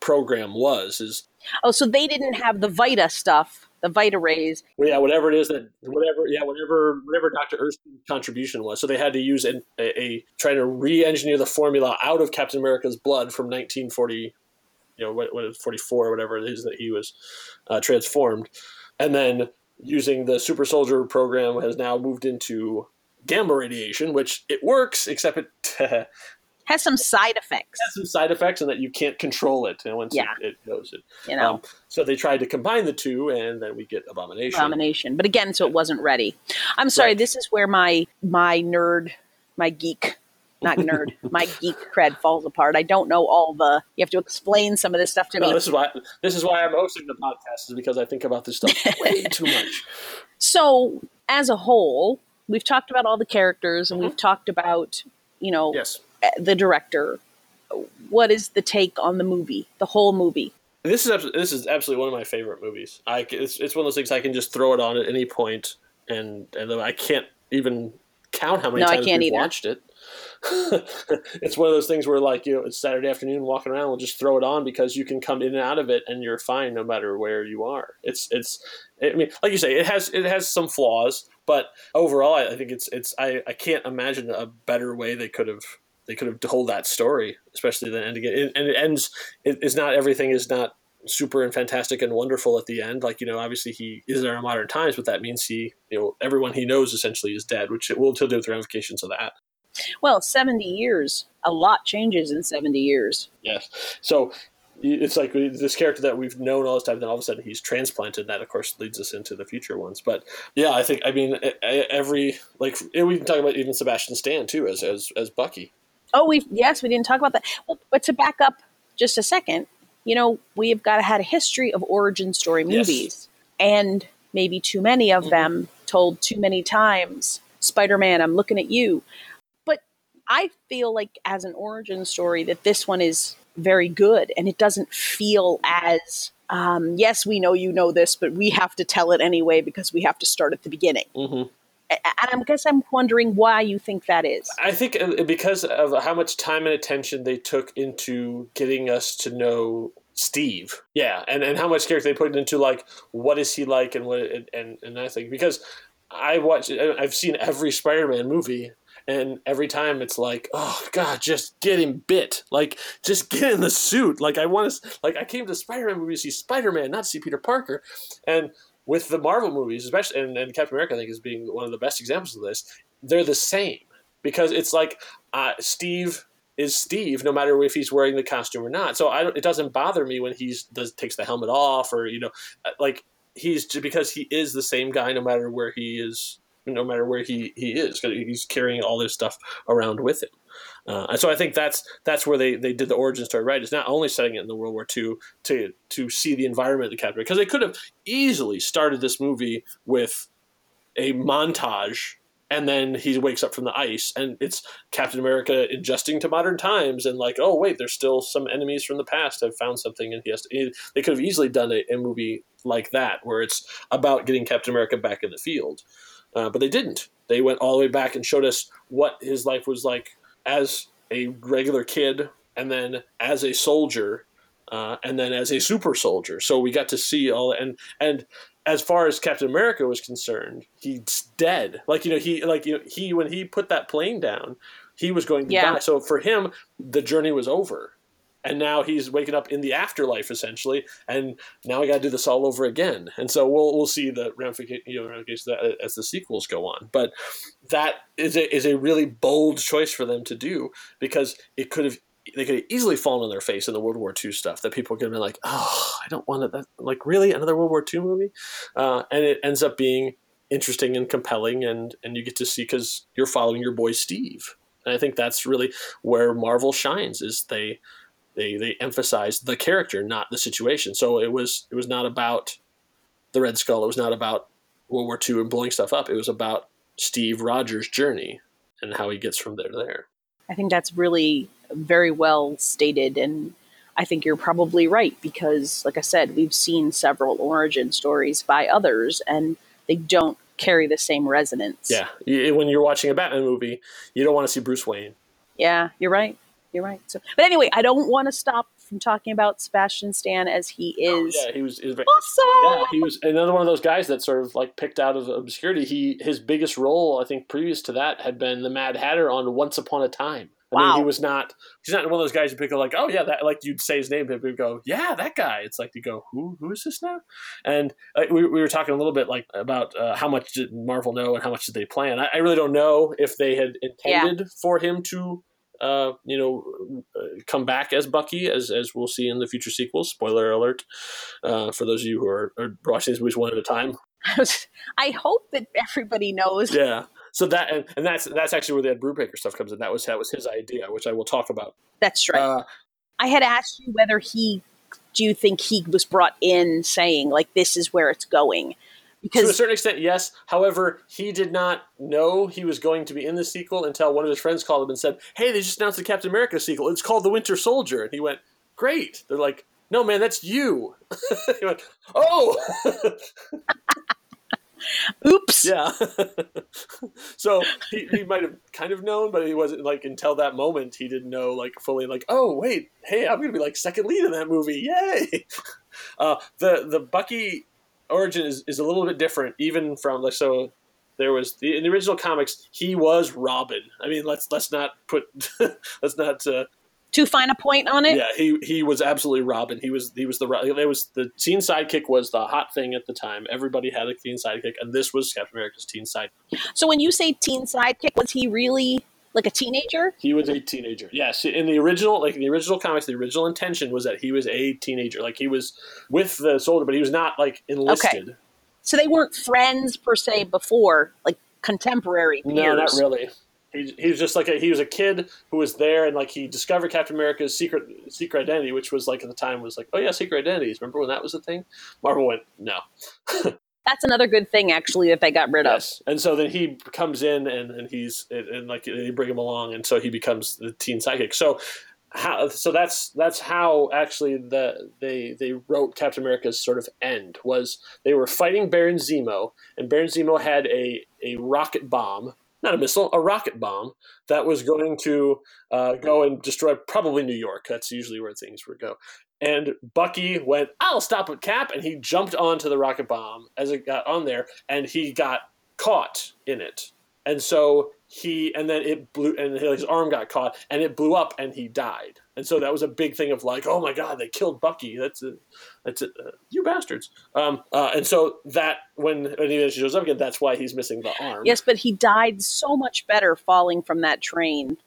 program was. Is Oh, so they didn't have the Vita stuff, the Vita rays. well, yeah, whatever it is that whatever yeah whatever whatever Doctor Erskine's contribution was. So they had to use an, a, a trying to re-engineer the formula out of Captain America's blood from 1940, you know what what 44 or whatever it is that he was uh, transformed, and then using the super soldier program has now moved into gamma radiation, which it works except it has some side effects, Has some side effects and that you can't control it and once Yeah. it, it it. you know. Um, so they tried to combine the two, and then we get Abomination. abomination. But again, so it wasn't ready. I'm sorry, Right. this is where my my nerd, my geek, not nerd, my geek cred falls apart. I don't know all the. You have to explain some of this stuff to No, me. this is why this is why I'm hosting the podcast is because I think about this stuff way too much. So, as a whole, we've talked about all the characters and we've mm-hmm. talked about, you know, Yes, eh, the director. What is the take on the movie, the whole movie? this is this is absolutely one of my favorite movies. I it's, it's one of those things I can just throw it on at any point, and and I can't even count how many No, I times can't we've either. watched it. it's one of those things where like you know it's Saturday afternoon walking around, we'll just throw it on because you can come in and out of it and you're fine no matter where you are. It's it's I mean like you say it has it has some flaws, but overall I, I think it's it's I, I can't imagine a better way they could have they could have told that story, especially the ending. It, and it ends. It is not everything is not super and fantastic and wonderful at the end. Like you know, obviously he is there in modern times, but that means he, you know, everyone he knows essentially is dead, which it will deal with the ramifications of that. Well, 70 years, a lot changes in 70 years. Yes. So it's like uh, this character that we've known all this time, then all of a sudden he's transplanted. That, of course, leads us into the future ones. But yeah, I think I mean every like we can talk about even Sebastian Stan too as as as Bucky. Oh, we yes, we didn't talk about that. Well, but to back up just a second, you know, we've got to had a history of origin story Yes. movies, and maybe too many of mm-hmm. them told too many times. Spider Man, I'm looking at you. I feel like as an origin story that this one is very good, and it doesn't feel as um, yes, we know you know this, but we have to tell it anyway because we have to start at the beginning. hmm And I guess I'm wondering why you think that is. I think uh, because of how much time and attention they took into getting us to know Steve, yeah, and, and how much character they put into like what is he like and what and and, and I think because I watch I've seen every Spider-Man movie and every time it's like oh god just get him bit. Like just get in the suit. Like I want to like I came to Spider-Man movie to see Spider-Man not to see Peter Parker. And with the Marvel movies especially and, and Captain America I think is being one of the best examples of this they're the same. Because it's like uh, Steve is Steve, no matter if he's wearing the costume or not. So I don't, it doesn't bother me when he does takes the helmet off or you know, uh, like he's just, because he is the same guy no matter where he is, no matter where he he is. Because he's carrying all this stuff around with him. Uh, and so I think that's that's where they, they did the origin story right. It's not only setting it in the World War II to to see the environment of the Captain because they could have easily started this movie with a montage and then he wakes up from the ice and it's captain america adjusting to modern times and like oh wait there's still some enemies from the past have found something and he has to they could have easily done a, a movie like that where it's about getting captain america back in the field uh, but they didn't they went all the way back and showed us what his life was like as a regular kid and then as a soldier uh, and then as a super soldier. So we got to see all and and as far as Captain America was concerned, he's dead. Like you know, he like you know, he when he put that plane down, he was going to Yeah. die. So for him, the journey was over, and now he's waking up in the afterlife essentially, and now we got to do this all over again. And so we'll we'll see the ramifications, you know, that as the sequels go on. But that is a is a really bold choice for them to do because it could have. They could have easily fallen on their face in the World War II stuff. That people could have been like, "Oh, I don't want to." That, like, really, another World War II movie? uh, and it ends up being interesting and compelling and and you get to see because you're following your boy steve and i think that's really where marvel shines is they they they emphasize the character not the situation so it was it was not about the red skull it was not about world war ii and blowing stuff up it was about steve rogers journey and how he gets from there to there I think that's really very well stated. And I think you're probably right because, like I said, we've seen several origin stories by others and they don't carry the same resonance. yeah when you're watching a batman movie you don't want to see bruce wayne Yeah, you're right. You're right. So, but anyway, I don't want to stop from talking about Sebastian Stan as he is Oh, yeah he was, he was very, awesome. Yeah, he was another one of those guys that sort of like picked out of obscurity. He his biggest role, I think, previous to that, had been the Mad Hatter on Once Upon a Time. I mean, Wow. he was not. He's not one of those guys you pick up like, oh yeah, that like you'd say his name, and people would go, yeah, that guy. It's like you go, who who is this now? And uh, we, we were talking a little bit like about uh, how much did Marvel know and how much did they plan. I, I really don't know if they had intended for him to. Uh, you know, come back as Bucky, as as we'll see in the future sequels. Spoiler alert uh, for those of you who are, are watching these movies one at a time. I hope that everybody knows. Yeah. So that and, and that's that's actually where the Ed Brubaker stuff comes in. That was that was his idea, which I will talk about. That's right. Uh, I had asked you whether he, do you think he was brought in saying, like, this is where it's going? To a certain extent, yes. However, he did not know he was going to be in the sequel until one of his friends called him and said, "Hey, they just announced the Captain America sequel. It's called The Winter Soldier." And he went, "Great." They're like, "No, man, that's you." he went, "Oh." oops. Yeah. so he, he might have kind of known, but he wasn't like until that moment he didn't know like fully like, oh wait, hey, I'm gonna be like second lead in that movie. Yay. Uh, the the Bucky origin is, is a little bit different, even from like so there was the, in the original comics he was Robin. I mean let's let's not put let's not uh, Too fine a point on it? yeah, he he was absolutely Robin. He was he was the there was the teen sidekick was the hot thing at the time. Everybody had a teen sidekick, and this was Captain America's teen sidekick. So when you say teen sidekick, was he really like a teenager? He was a teenager. Yes, in the original, like in the original comics, the original intention was that he was a teenager. Like he was with the soldier, but he was not like enlisted. Okay. So they weren't friends per se before, like contemporary peers. No, not really. He, he was just like a, he was a kid who was there, and like he discovered Captain America's secret secret identity, which was like at the time was like, oh yeah, secret identities. Remember when that was a thing? Marvel went no. That's another good thing, actually, that they got rid of. Yes, and so then he comes in and, and he's and, and like they bring him along, and so he becomes the teen psychic. So how so that's that's how actually the they they wrote Captain America's sort of end was they were fighting Baron Zemo, and Baron Zemo had a a rocket bomb. Not a missile, a rocket bomb that was going to uh, go and destroy probably New York. That's usually where things would go. And Bucky went, I'll stop at Cap, and he jumped onto the rocket bomb as it got on there, and he got caught in it. And so he, and then it blew, and his arm got caught, and it blew up, and he died. And so that was a big thing of like, oh my God, they killed Bucky. That's a, that's a, uh, you bastards. Um, uh, and so that when he shows up again, that's why he's missing the arm. Yes, but he died so much better falling from that train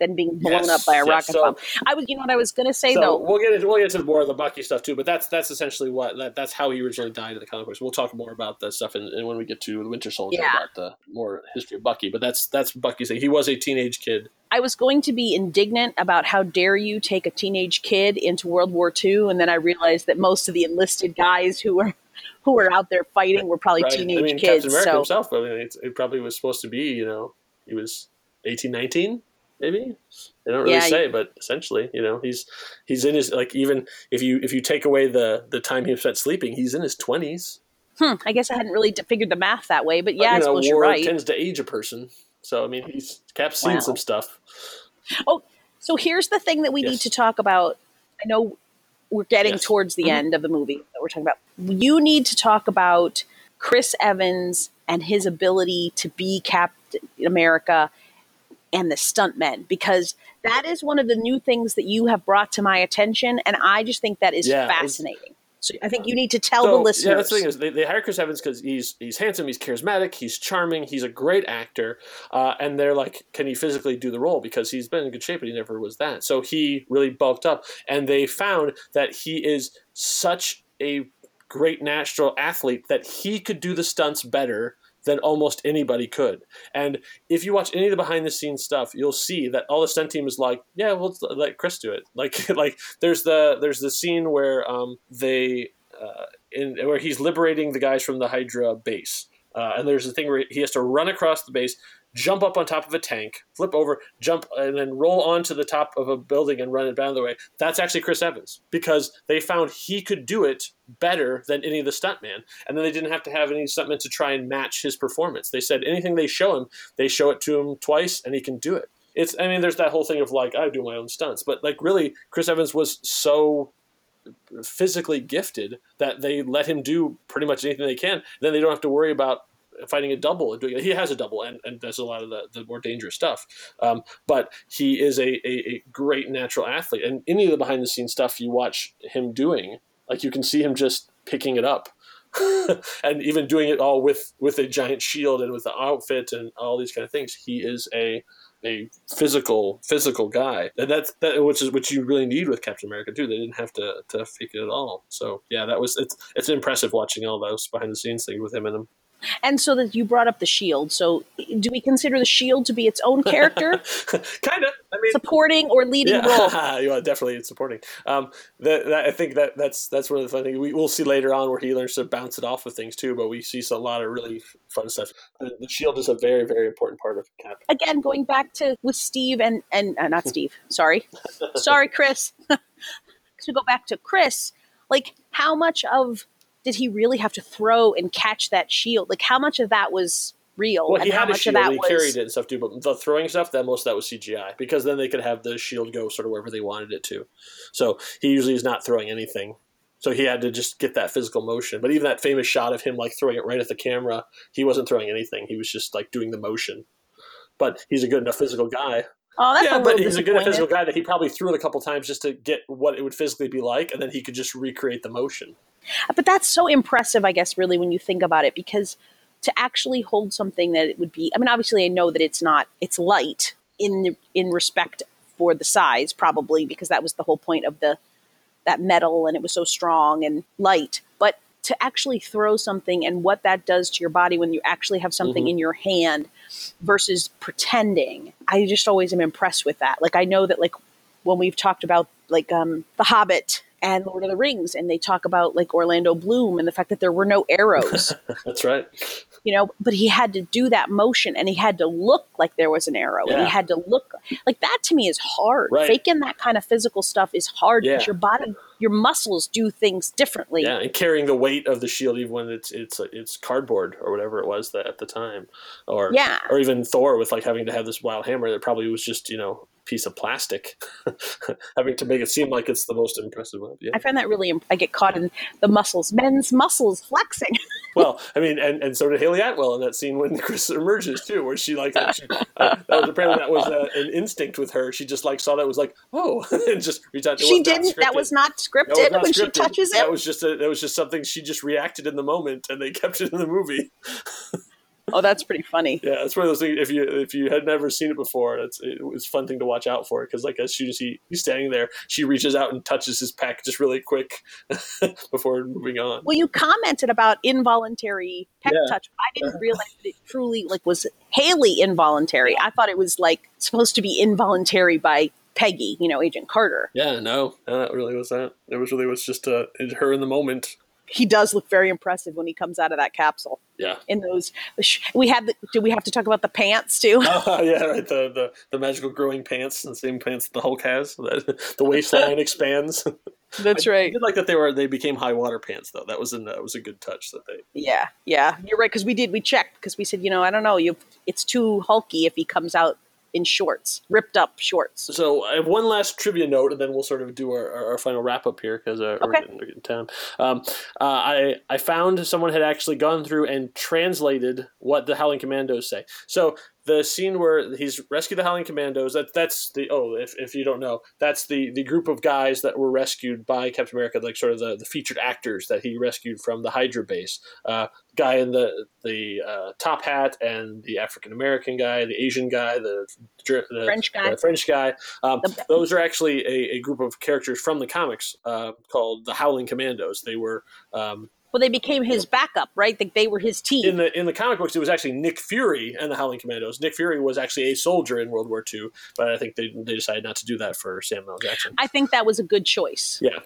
than being blown Yes, up by a yes. rocket So- bomb. I was, you know what I was going to say So though. we'll get into we'll get into more of the Bucky stuff too, but that's that's essentially what that, that's how he originally died in the comic books. We'll talk more about that stuff in, in when we get to the Winter Soldier Yeah. about the more history of Bucky. But that's that's Bucky's thing. He was a teenage kid. I was going to be indignant about how dare you take a teenage kid into World War II, and then I realized that most of the enlisted guys who were who were out there fighting were probably Right? teenage I mean, kids. Captain America So himself. I mean, it, it probably was supposed to be. You know, he was eighteen, nineteen, maybe. They don't really Yeah, say, but essentially, you know, he's he's in his like even if you if you take away the the time he spent sleeping, he's in his twenties. hmm, I guess I hadn't really figured the math that way, but yeah, I you know, suppose war you're right. tends to age a person. So I mean, he's Cap's seen Wow. some stuff. Oh, so here's the thing that we need to talk about. I know we're getting Yes. towards the Mhm. end of the movie that we're talking about. You need to talk about Chris Evans and his ability to be Captain America and the stuntmen because that is one of the new things that you have brought to my attention and I just think that is Yeah, fascinating. So I think you need to tell So, the listeners. Yeah, that's the thing is they, they hire Chris Evans because he's he's handsome, he's charismatic, he's charming, he's a great actor, uh, and they're like, can he physically do the role? Because he's been in good shape, but he never was that. So he really bulked up, and they found that he is such a great natural athlete that he could do the stunts better than almost anybody could. And if you watch any of the behind the scenes stuff, you'll see that all the stunt team is like, yeah, we'll let Chris do it. Like like there's the there's the scene where um they uh, in where he's liberating the guys from the Hydra base. Uh, and there's a thing where he has to run across the base, jump up on top of a tank, flip over, jump, and then roll onto the top of a building and run it down the way. That's actually Chris Evans because they found he could do it better than any of the stuntmen. And then they didn't have to have any stuntmen to try and match his performance. They said anything they show him, they show it to him twice, and he can do it. It's, I mean, there's that whole thing of like, I do my own stunts, but like, really, Chris Evans was so physically gifted that they let him do pretty much anything they can. Then they don't have to worry about fighting a double. and doing He has a double and, and does a lot of the, the more dangerous stuff. Um, but he is a, a, a great natural athlete. And any of the behind the scenes stuff you watch him doing, like you can see him just picking it up. and even doing it all with with a giant shield and with the outfit and all these kind of things he is a a physical physical guy and that's that which is what you really need with captain america too they didn't have to to fake it at all so yeah that was it's it's impressive watching all those behind the scenes things with him in them and so that you brought up the shield. So do we consider the shield to be its own character, kind of i mean supporting or leading role? yeah, yeah, definitely it's supporting. Um, that, that I think that that's that's one of the fun things we will see later on where he learns to bounce it off of things too. But we see a lot of really fun stuff. The, the shield is a very very important part of Cap. again going back to with steve and and uh, not steve sorry sorry chris to go back to chris like how much of did he really have to throw and catch that shield like how much of that was real Well, and he how had a much shield, of that he was carried it and stuff too. But the throwing stuff, that most of that was CGI because then they could have the shield go sort of wherever they wanted it to. So he usually is not throwing anything. So he had to just get that physical motion. But even that famous shot of him like throwing it right at the camera, he wasn't throwing anything. He was just like doing the motion. But he's a good enough physical guy. oh that's yeah, a but he's a good enough physical guy that he probably threw it a couple times just to get what it would physically be like, and then he could just recreate the motion. But that's so impressive i guess really when you think about it because to actually hold something that it would be i mean obviously i know that it's not it's light in in respect for the size probably because that was the whole point of the that metal and it was so strong and light but to actually throw something and what that does to your body when you actually have something Mhm. in your hand versus pretending i just always am impressed with that like i know that like when we've talked about like um the hobbit and lord of the rings and they talk about like orlando bloom and the fact that there were no arrows That's right. you know but he had to do that motion and he had to look like there was an arrow and he had to look like that to me is hard Right. faking that kind of physical stuff is hard because Yeah. your body your muscles do things differently Yeah, and carrying the weight of the shield even when it's it's it's cardboard or whatever it was that at the time, or Yeah. or even Thor with like having to have this wild hammer that probably was just you know piece of plastic, having to make it seem like it's the most impressive one. Yeah. I find that really. imp- I get caught in the muscles, men's muscles flexing. Well, I mean, and, and so did Hayley Atwell in that scene when Chris emerges too, where she like she, uh, that was apparently that was uh, an instinct with her. She just like saw that was like oh, and just reached out. She didn't. That was not scripted was not when she touches it. That was just a, that was just something she just reacted in the moment, and they kept it in the movie. Oh, that's pretty funny. Yeah, it's one of those things. If you if you had never seen it before, it's it was a fun thing to watch out for because like as soon as he he's standing there, she reaches out and touches his pack just really quick before moving on. Well, you commented about involuntary peck Yeah. touch. I didn't realize that it truly like was Hayley involuntary. I thought it was like supposed to be involuntary by Peggy, you know, Agent Carter. Yeah, no, no, it really was that. It was really was just uh, her in the moment. He does look very impressive when he comes out of that capsule. Yeah. In those, we had. The, do we have to talk about the pants too? Oh, yeah, right. The, the the magical growing pants, the same pants that the Hulk has. The, the waistline expands. That's I right. did like that they were they became high water pants though. That was an, that was a good touch that they. Yeah, yeah, you're right because we did we checked because we said you know I don't know you it's too hulky if he comes out in shorts, ripped up shorts. So I have one last trivia note, and then we'll sort of do our, our, our final wrap up here because uh, we're, Okay. getting, we're getting time. Um, uh, I I found someone had actually gone through and translated what the Howling Commandos say. So the scene where he's rescued the Howling Commandos. That that's the oh if, if you don't know that's the the group of guys that were rescued by Captain America, like sort of the, the featured actors that he rescued from the Hydra base. Uh, guy in the the uh, top hat and the African American guy, the Asian guy, the, the French guy. the French guy. Um, The- those are actually a, a group of characters from the comics uh, called the Howling Commandos. They were um, Well, they became his backup, right? They, they were his team. in the in the comic books. It was actually Nick Fury and the Howling Commandos. Nick Fury was actually a soldier in World War II, but I think they they decided not to do that for Samuel L. Jackson. I think that was a good choice. Yeah.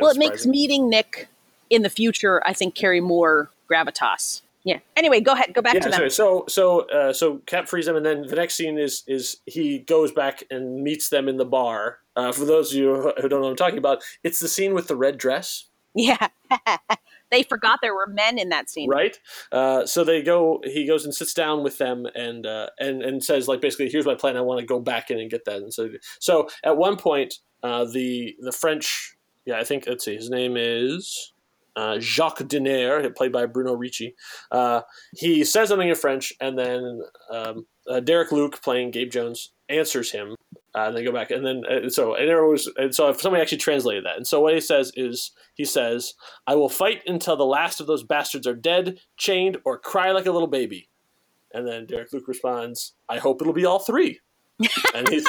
well, it makes meeting Nick in the future, I think, carry more gravitas. Yeah. Anyway, go ahead. Go back Yeah, to sorry. So so uh, so Cap frees them, and then the next scene is is he goes back and meets them in the bar. Uh, for those of you who don't know what I'm talking about, it's the scene with the red dress. Yeah. they forgot there were men in that scene. right? Uh, so they go. He goes and sits down with them and uh, and and says like basically, here's my plan. I want to go back in and get that. And so so at one point, uh, the the French, yeah, I think let's see, his name is. Uh, Jacques Dernier, played by Bruno Ricci, uh, he says something in French, and then um, uh, Derek Luke, playing Gabe Jones, answers him, uh, and they go back, and then uh, so and there was, and so if somebody actually translated that, and so what he says is he says, "I will fight until the last of those bastards are dead, chained, or cry like a little baby," and then Derek Luke responds, "I hope it'll be all three. and he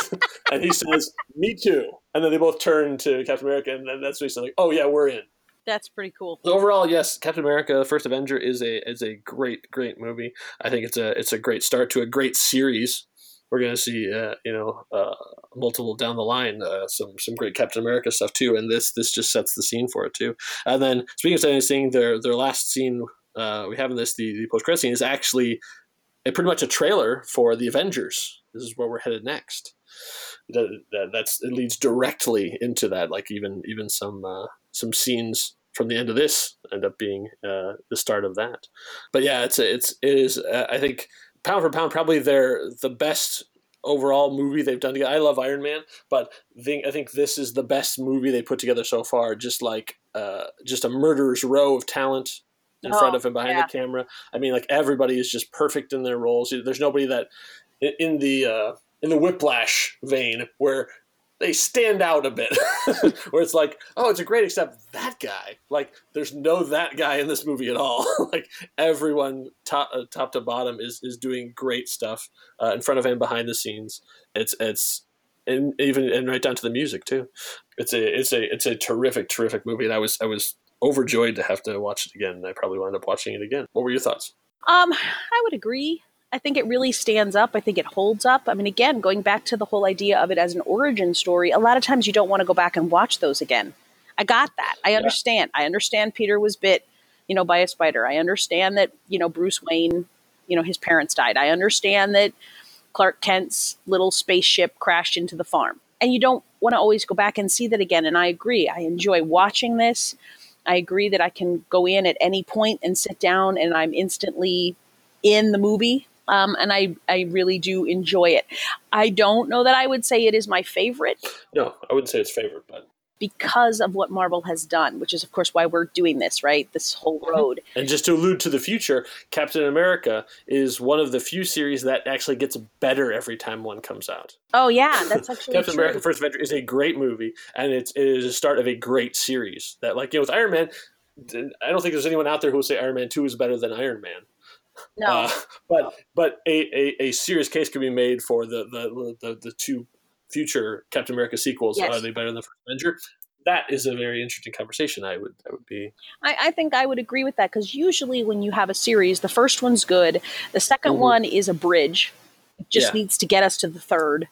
and he says, "Me too," and then they both turn to Captain America, and then that's when he's like, "Oh yeah, we're in." That's pretty cool. So overall, yes, Captain America: First Avenger is a is a great great movie. I think it's a it's a great start to a great series. We're going to see, uh, you know, uh, multiple down the line, uh, some some great Captain America stuff too, and this this just sets the scene for it too. And then speaking of setting the scene, their their last scene uh, we have in this the, the post credit scene is actually a, pretty much a trailer for the Avengers. This is where we're headed next. That, that that's it leads directly into that. Like even even some uh, some scenes from the end of this end up being uh, the start of that. But yeah, it's it's it is uh, I think pound for pound probably they're the best overall movie they've done together. I love Iron Man, but think I think this is the best movie they put together so far. Just like uh, just a murderer's row of talent in front Oh, of him behind yeah. the camera. I mean, like everybody is just perfect in their roles. There's nobody that in, in the uh, in the Whiplash vein where they stand out a bit, where it's like, oh, it's a great except that guy. Like, there's no that guy in this movie at all. like everyone top uh, top to bottom is is doing great stuff uh, in front of and behind the scenes. It's it's and even and right down to the music too. It's a it's a it's a terrific terrific movie, and I was I was overjoyed to have to watch it again. and I probably wound up watching it again. What were your thoughts? Um, I would agree. I think it really stands up. I think it holds up. I mean, again, going back to the whole idea of it as an origin story, a lot of times you don't want to go back and watch those again. I got that. I understand. I understand Peter was bit, you know, by a spider. I understand that, you know, Bruce Wayne, you know, his parents died. I understand that Clark Kent's little spaceship crashed into the farm. And you don't want to always go back and see that again. And I agree. I enjoy watching this. I agree that I can go in at any point and sit down and I'm instantly in the movie. Um, and I, I really do enjoy it. I don't know that I would say it is my favorite No, I wouldn't say it's favorite, but because of what Marvel has done, which is, of course, why we're doing this, right? This whole road. And just to allude to the future, Captain America is one of the few series that actually gets better every time one comes out. Oh, yeah, that's actually Captain true. America: First Avenger is a great movie, and it's it is a start of a great series. That like you know with Iron Man, I don't think there's anyone out there who will say Iron Man Two is better than Iron Man. No. Uh, but but a, a, a serious case can be made for the the, the, the two future Captain America sequels. Yes. Are they better than the first Avenger? That is a very interesting conversation. I would I would be I, I think I would agree with that because usually when you have a series, the first one's good, the 2nd Mhm. one is a bridge. It just Yeah. needs to get us to the third.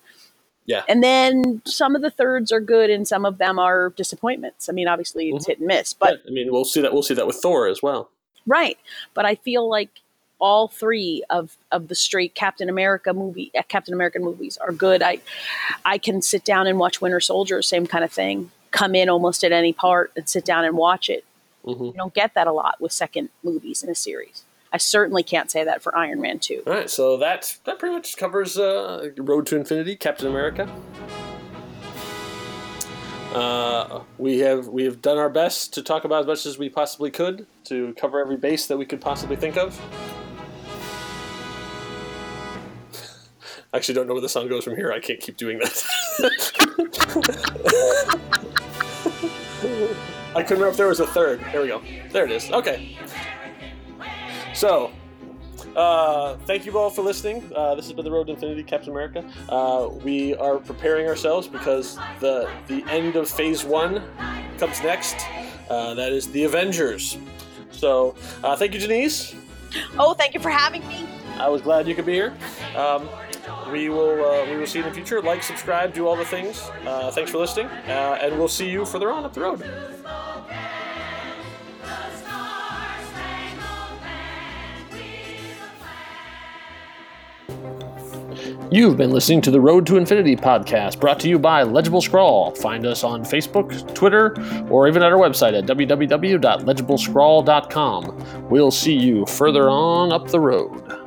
Yeah. And then some of the thirds are good and some of them are disappointments. I mean, obviously it's Mhm. hit and miss, but I mean we'll see that we'll see that with Thor as well. right. But I feel like all three of, of the straight Captain America movie, uh, Captain American movies are good. I, I can sit down and watch Winter Soldier, same kind of thing. Come in almost at any part and sit down and watch it. hmm You don't get that a lot with second movies in a series. I certainly can't say that for Iron Man 2. All right, so that that pretty much covers uh, Road to Infinity, Captain America. Uh, we have we have done our best to talk about as much as we possibly could to cover every base that we could possibly think of. I actually don't know where the song goes from here. I can't keep doing that. I couldn't remember if there was a third. There we go. There it is. Okay. So, uh, thank you all for listening. Uh, this has been the Road to Infinity, Captain America. Uh, we are preparing ourselves because the the end of Phase One comes next. Uh, that is the Avengers. So, uh, thank you, Denise. Oh, thank you for having me. I was glad you could be here. Um, we will uh, we will see you in the future. Like, subscribe, do all the things. Uh, thanks for listening, uh, and we'll see you further on up the road. You've been listening to the Road to Infinity podcast brought to you by Legible Scrawl. Find us on Facebook, Twitter, or even at our website at www.legiblescrawl.com. We'll see you further on up the road.